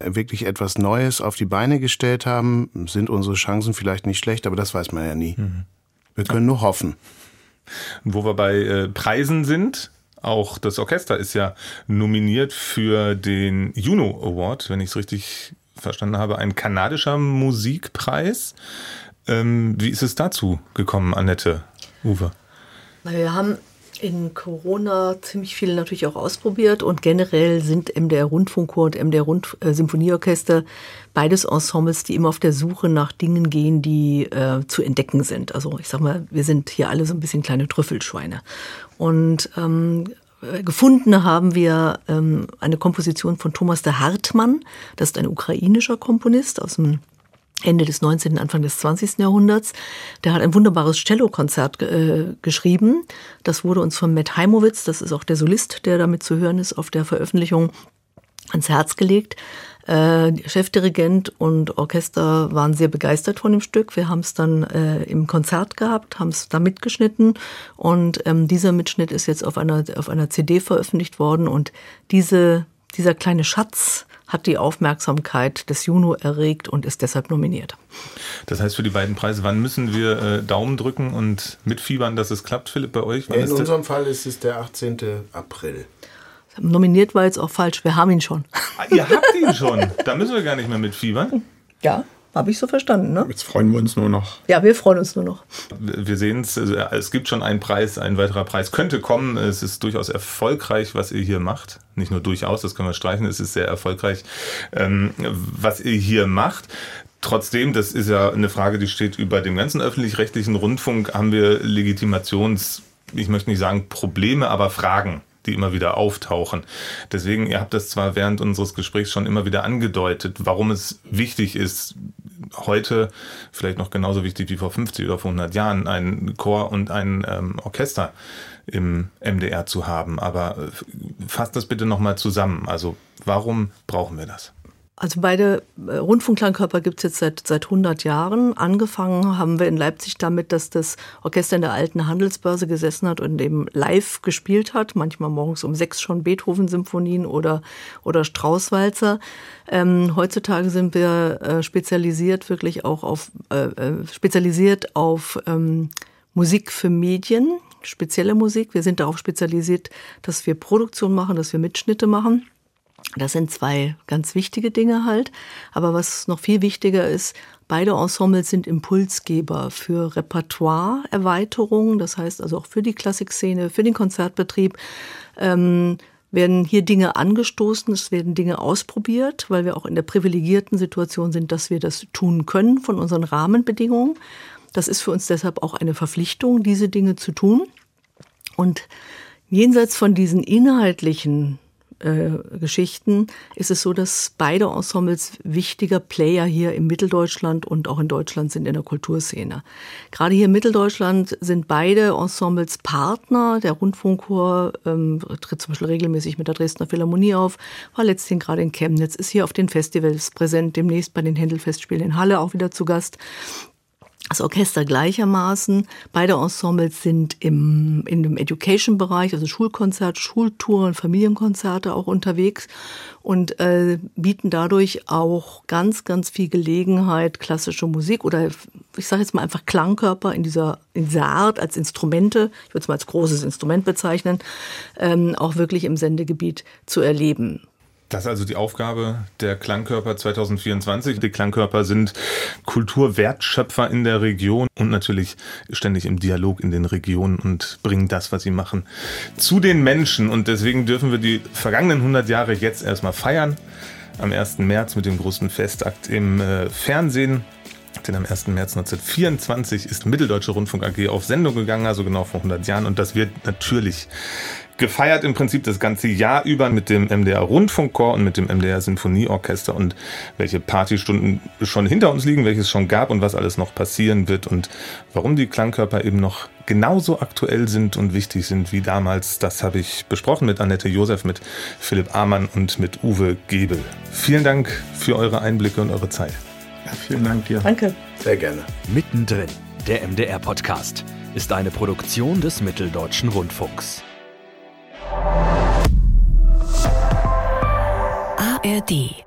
wirklich etwas Neues auf die Beine gestellt haben, sind unsere Chancen vielleicht nicht schlecht, aber das weiß man ja nie. Wir können nur hoffen. Wo wir bei äh, Preisen sind, auch das Orchester ist ja nominiert für den Juno Award, wenn ich es richtig verstanden habe, ein kanadischer Musikpreis. Ähm, wie ist es dazu gekommen, Annette, Uwe? Wir haben in Corona ziemlich viel natürlich auch ausprobiert und generell sind MDR Rundfunkchor und MDR Rund äh, Symphonieorchester beides Ensembles, die immer auf der Suche nach Dingen gehen, die äh, zu entdecken sind. Also ich sag mal, wir sind hier alle so ein bisschen kleine Trüffelschweine. Und ähm, äh, gefunden haben wir ähm, eine Komposition von Thomas de Hartmann. Das ist ein ukrainischer Komponist aus dem Ende des 19., Anfang des 20. Jahrhunderts. Der hat ein wunderbares Cello-Konzert äh, geschrieben. Das wurde uns von Matt Heimowitz, das ist auch der Solist, der damit zu hören ist, auf der Veröffentlichung ans Herz gelegt. Äh, Chefdirigent und Orchester waren sehr begeistert von dem Stück. Wir haben es dann äh, im Konzert gehabt, haben es da mitgeschnitten und ähm, dieser Mitschnitt ist jetzt auf einer, auf einer CD veröffentlicht worden und diese, dieser kleine Schatz hat die Aufmerksamkeit des Juno erregt und ist deshalb nominiert. Das heißt für die beiden Preise, wann müssen wir äh, Daumen drücken und mitfiebern, dass es klappt, Philipp, bei euch? Wann In ist der- unserem Fall ist es der 18. April. Nominiert war jetzt auch falsch, wir haben ihn schon. Ah, ihr habt ihn schon. Da müssen wir gar nicht mehr mitfiebern. Ja, habe ich so verstanden, ne? Jetzt freuen wir uns nur noch. Ja, wir freuen uns nur noch. Wir sehen es, also es gibt schon einen Preis, ein weiterer Preis könnte kommen. Es ist durchaus erfolgreich, was ihr hier macht. Nicht nur durchaus, das können wir streichen, es ist sehr erfolgreich, ähm, was ihr hier macht. Trotzdem, das ist ja eine Frage, die steht über dem ganzen öffentlich-rechtlichen Rundfunk, haben wir Legitimations, ich möchte nicht sagen Probleme, aber Fragen die immer wieder auftauchen. Deswegen, ihr habt das zwar während unseres Gesprächs schon immer wieder angedeutet, warum es wichtig ist, heute vielleicht noch genauso wichtig wie vor 50 oder vor 100 Jahren einen Chor und ein ähm, Orchester im MDR zu haben. Aber äh, fasst das bitte nochmal zusammen. Also warum brauchen wir das? Also beide äh, Rundfunkklangkörper gibt es jetzt seit, seit 100 Jahren. Angefangen haben wir in Leipzig damit, dass das Orchester in der alten Handelsbörse gesessen hat und eben live gespielt hat. Manchmal morgens um sechs schon Beethoven-Symphonien oder, oder Straußwalzer. Ähm, heutzutage sind wir äh, spezialisiert wirklich auch auf, äh, äh, spezialisiert auf ähm, Musik für Medien, spezielle Musik. Wir sind darauf spezialisiert, dass wir Produktion machen, dass wir Mitschnitte machen. Das sind zwei ganz wichtige Dinge halt. Aber was noch viel wichtiger ist, beide Ensembles sind Impulsgeber für Repertoireerweiterung. Das heißt also auch für die Klassikszene, für den Konzertbetrieb. Ähm, werden hier Dinge angestoßen, es werden Dinge ausprobiert, weil wir auch in der privilegierten Situation sind, dass wir das tun können von unseren Rahmenbedingungen. Das ist für uns deshalb auch eine Verpflichtung, diese Dinge zu tun. Und jenseits von diesen inhaltlichen äh, Geschichten ist es so, dass beide Ensembles wichtiger Player hier im Mitteldeutschland und auch in Deutschland sind in der Kulturszene. Gerade hier in Mitteldeutschland sind beide Ensembles Partner. Der Rundfunkchor ähm, tritt zum Beispiel regelmäßig mit der Dresdner Philharmonie auf, war letztens gerade in Chemnitz, ist hier auf den Festivals präsent, demnächst bei den Händelfestspielen in Halle auch wieder zu Gast das Orchester gleichermaßen. Beide Ensembles sind im, in dem Education-Bereich, also Schulkonzert, Schultouren, Familienkonzerte auch unterwegs und äh, bieten dadurch auch ganz, ganz viel Gelegenheit, klassische Musik oder ich sage jetzt mal einfach Klangkörper in dieser, in dieser Art als Instrumente, ich würde es mal als großes Instrument bezeichnen, ähm, auch wirklich im Sendegebiet zu erleben. Das ist also die Aufgabe der Klangkörper 2024. Die Klangkörper sind Kulturwertschöpfer in der Region und natürlich ständig im Dialog in den Regionen und bringen das, was sie machen, zu den Menschen. Und deswegen dürfen wir die vergangenen 100 Jahre jetzt erstmal feiern. Am 1. März mit dem großen Festakt im äh, Fernsehen. Denn am 1. März 1924 ist Mitteldeutsche Rundfunk AG auf Sendung gegangen, also genau vor 100 Jahren. Und das wird natürlich gefeiert im Prinzip das ganze Jahr über mit dem MDR Rundfunkchor und mit dem MDR Sinfonieorchester und welche Partystunden schon hinter uns liegen, welches schon gab und was alles noch passieren wird und warum die Klangkörper eben noch genauso aktuell sind und wichtig sind wie damals, das habe ich besprochen mit Annette Josef, mit Philipp Amann und mit Uwe Gebel. Vielen Dank für eure Einblicke und eure Zeit. Ja, vielen Dank dir. Danke. Sehr gerne. Mittendrin, der MDR-Podcast, ist eine Produktion des Mitteldeutschen Rundfunks. ARD